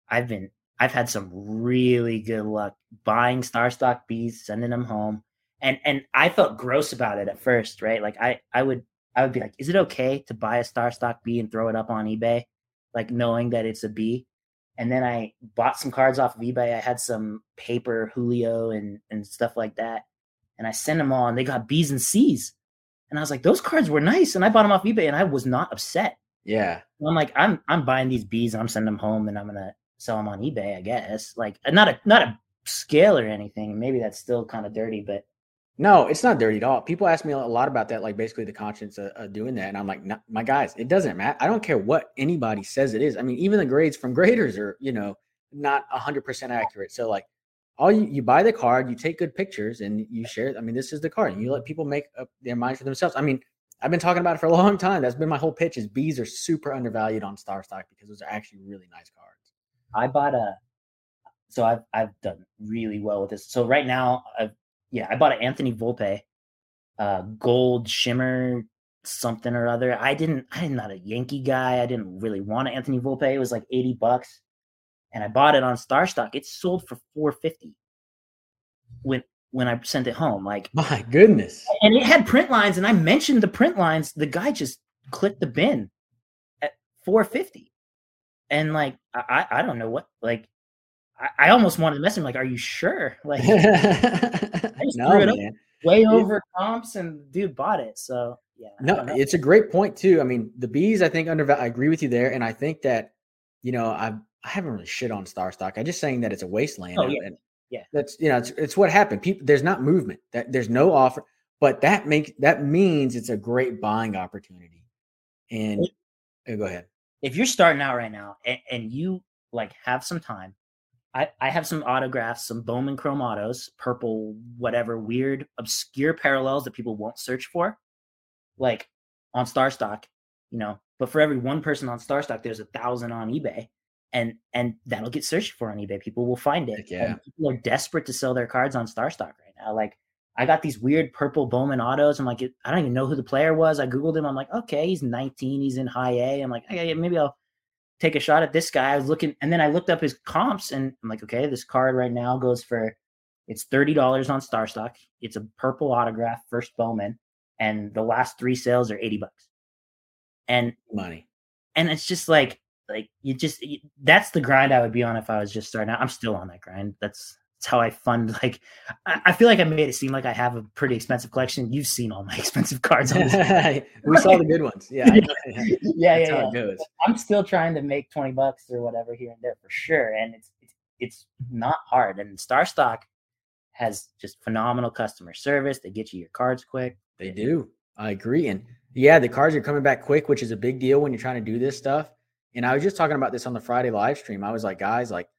I've been I've had some really good luck buying StarStock bees, sending them home. And and I felt gross about it at first, right? Like I I would I would be like, is it okay to buy a StarStock bee and throw it up on eBay? Like knowing that it's a bee. And then I bought some cards off of eBay. I had some paper Julio and and stuff like that. And I sent them all and they got B's and C's. And I was like, those cards were nice. And I bought them off eBay and I was not upset. Yeah. I'm like, I'm I'm buying these bees and I'm sending them home and I'm gonna sell them on eBay, I guess. Like uh, not a not a scale or anything. Maybe that's still kind of dirty, but no, it's not dirty at all. People ask me a lot about that, like basically the conscience of, of doing that, and I'm like, my guys, it doesn't matter. I don't care what anybody says it is. I mean, even the grades from graders are, you know, not hundred percent accurate. So like, all you you buy the card, you take good pictures, and you share. I mean, this is the card, and you let people make up their minds for themselves. I mean, I've been talking about it for a long time. That's been my whole pitch. Is bees are super undervalued on StarStock because those are actually really nice cards. I bought a, so I've I've done really well with this. So right now I've yeah, I bought an Anthony Volpe, uh, gold shimmer something or other. I didn't, I'm not a Yankee guy. I didn't really want an Anthony Volpe. It was like 80 bucks. And I bought it on StarStock. It sold for 450 when when I sent it home. Like my goodness. And it had print lines, and I mentioned the print lines. The guy just clicked the bin at 450. And like I, I don't know what like I, I almost wanted to mess him like, are you sure? Like I no, threw it man. way over comps, and dude bought it. So yeah. No, it's a great point too. I mean, the bees, I think under I agree with you there, and I think that you know I I haven't really shit on StarStock. I'm just saying that it's a wasteland. Oh, yeah. And yeah, that's you know it's, it's what happened. People, there's not movement. That there's no offer, but that make that means it's a great buying opportunity. And oh, go ahead. If you're starting out right now and, and you like have some time I, I have some autographs, some Bowman Chrome autos, purple, whatever, weird, obscure parallels that people won't search for, like on StarStock, you know. But for every one person on StarStock, there's a thousand on eBay, and and that'll get searched for on eBay. People will find it. yeah, and people are desperate to sell their cards on StarStock right now. Like I got these weird purple Bowman autos. I'm like, I don't even know who the player was. I googled him. I'm like, okay, he's 19. He's in high A. I'm like, okay, maybe I'll take a shot at this guy. I was looking, and then I looked up his comps, and I'm like, okay, this card right now goes for it's thirty dollars on StarStock. It's a purple autograph, first Bowman, and the last three sales are eighty bucks. And money, and it's just like like you just you, that's the grind I would be on if I was just starting out. I'm still on that grind. That's that's how I fund. Like, I, I, feel like I made it seem like I have a pretty expensive collection. You've seen all my expensive cards. we saw the good ones. Yeah, yeah, yeah. yeah, yeah. I'm still trying to make twenty bucks or whatever here and there for sure, and it's it's, it's not hard. And StarStock has just phenomenal customer service. They get you your cards quick. They do. I agree. And yeah, the cards are coming back quick, which is a big deal when you're trying to do this stuff. And I was just talking about this on the Friday live stream. I was like, guys, like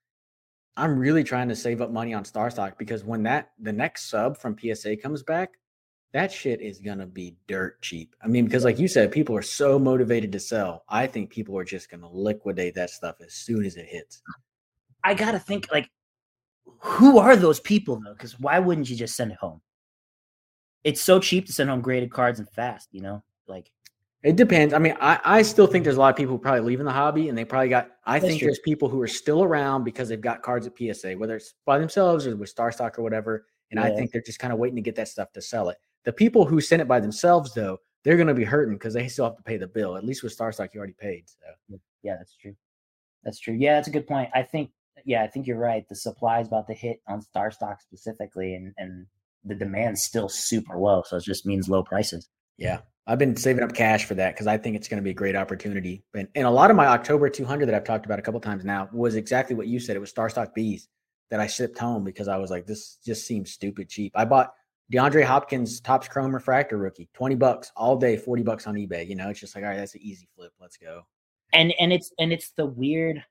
I'm really trying to save up money on StarStock because when that the next sub from PSA comes back, that shit is gonna be dirt cheap. I mean, because like you said, people are so motivated to sell. I think people are just gonna liquidate that stuff as soon as it hits. I gotta think like, who are those people though? Because why wouldn't you just send it home? It's so cheap to send home graded cards and fast, you know. Like it depends. I mean, I, I still think there's a lot of people who probably leaving the hobby and they probably got I That's think true. there's people who are still around because they've got cards at PSA, whether it's by themselves or with StarStock or whatever. And yeah. I think they're just kind of waiting to get that stuff to sell it. The people who send it by themselves though, they're gonna be hurting because they still have to pay the bill. At least with StarStock, you already paid. So yeah, that's true. That's true. Yeah, that's a good point. I think yeah, I think you're right. The supply is about to hit on StarStock specifically and and the demand's still super low. So it just means low prices. Yeah. I've been saving up cash for that because I think it's going to be a great opportunity. And, and a lot of my October 200 that I've talked about a couple times now was exactly what you said. It was StarStock Bees that I shipped home because I was like, this just seems stupid cheap. I bought DeAndre Hopkins Topps Chrome Refractor rookie, 20 bucks all day, 40 bucks on eBay. You know, it's just like, all right, that's an easy flip. Let's go. And and it's and it's the weird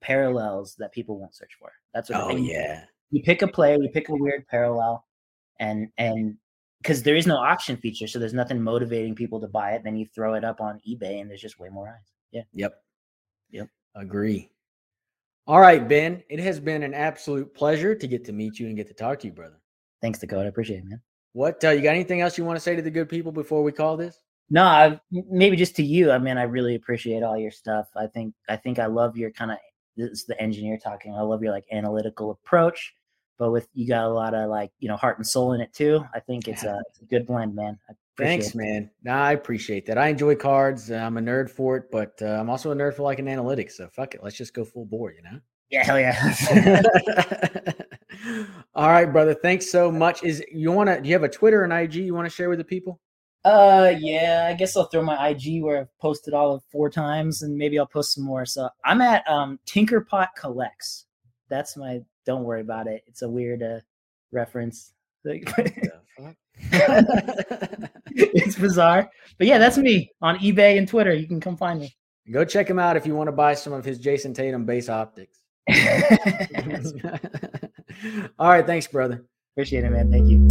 parallels that people won't search for. That's what oh, yeah. You pick a player, you pick a weird parallel, and and because there is no auction feature, so there's nothing motivating people to buy it. Then you throw it up on eBay, and there's just way more eyes. Yeah. Yep. Yep. Agree. All right, Ben. It has been an absolute pleasure to get to meet you and get to talk to you, brother. Thanks, Dakota. I appreciate it, man. What uh, you got? Anything else you want to say to the good people before we call this? No, I, maybe just to you. I mean, I really appreciate all your stuff. I think I think I love your kind of this is the engineer talking. I love your like analytical approach, but with you got a lot of like you know heart and soul in it too. I think it's a, it's a good blend, man. Thanks, it. man. Nah, I appreciate that. I enjoy cards. I'm a nerd for it, but uh, I'm also a nerd for like an analytics. So fuck it, let's just go full bore, you know. Yeah, hell yeah. All right, brother. Thanks so much. Is you want to? Do you have a Twitter and IG you want to share with the people? Uh, yeah. I guess I'll throw my IG where I've posted all of four times, and maybe I'll post some more. So I'm at um Tinkerpot Collects. That's my. Don't worry about it. It's a weird uh, reference. it's bizarre, but yeah, that's me on eBay and Twitter. You can come find me. Go check him out if you want to buy some of his Jayson Tatum base optics. All right. Thanks, brother. Appreciate it, man. Thank you.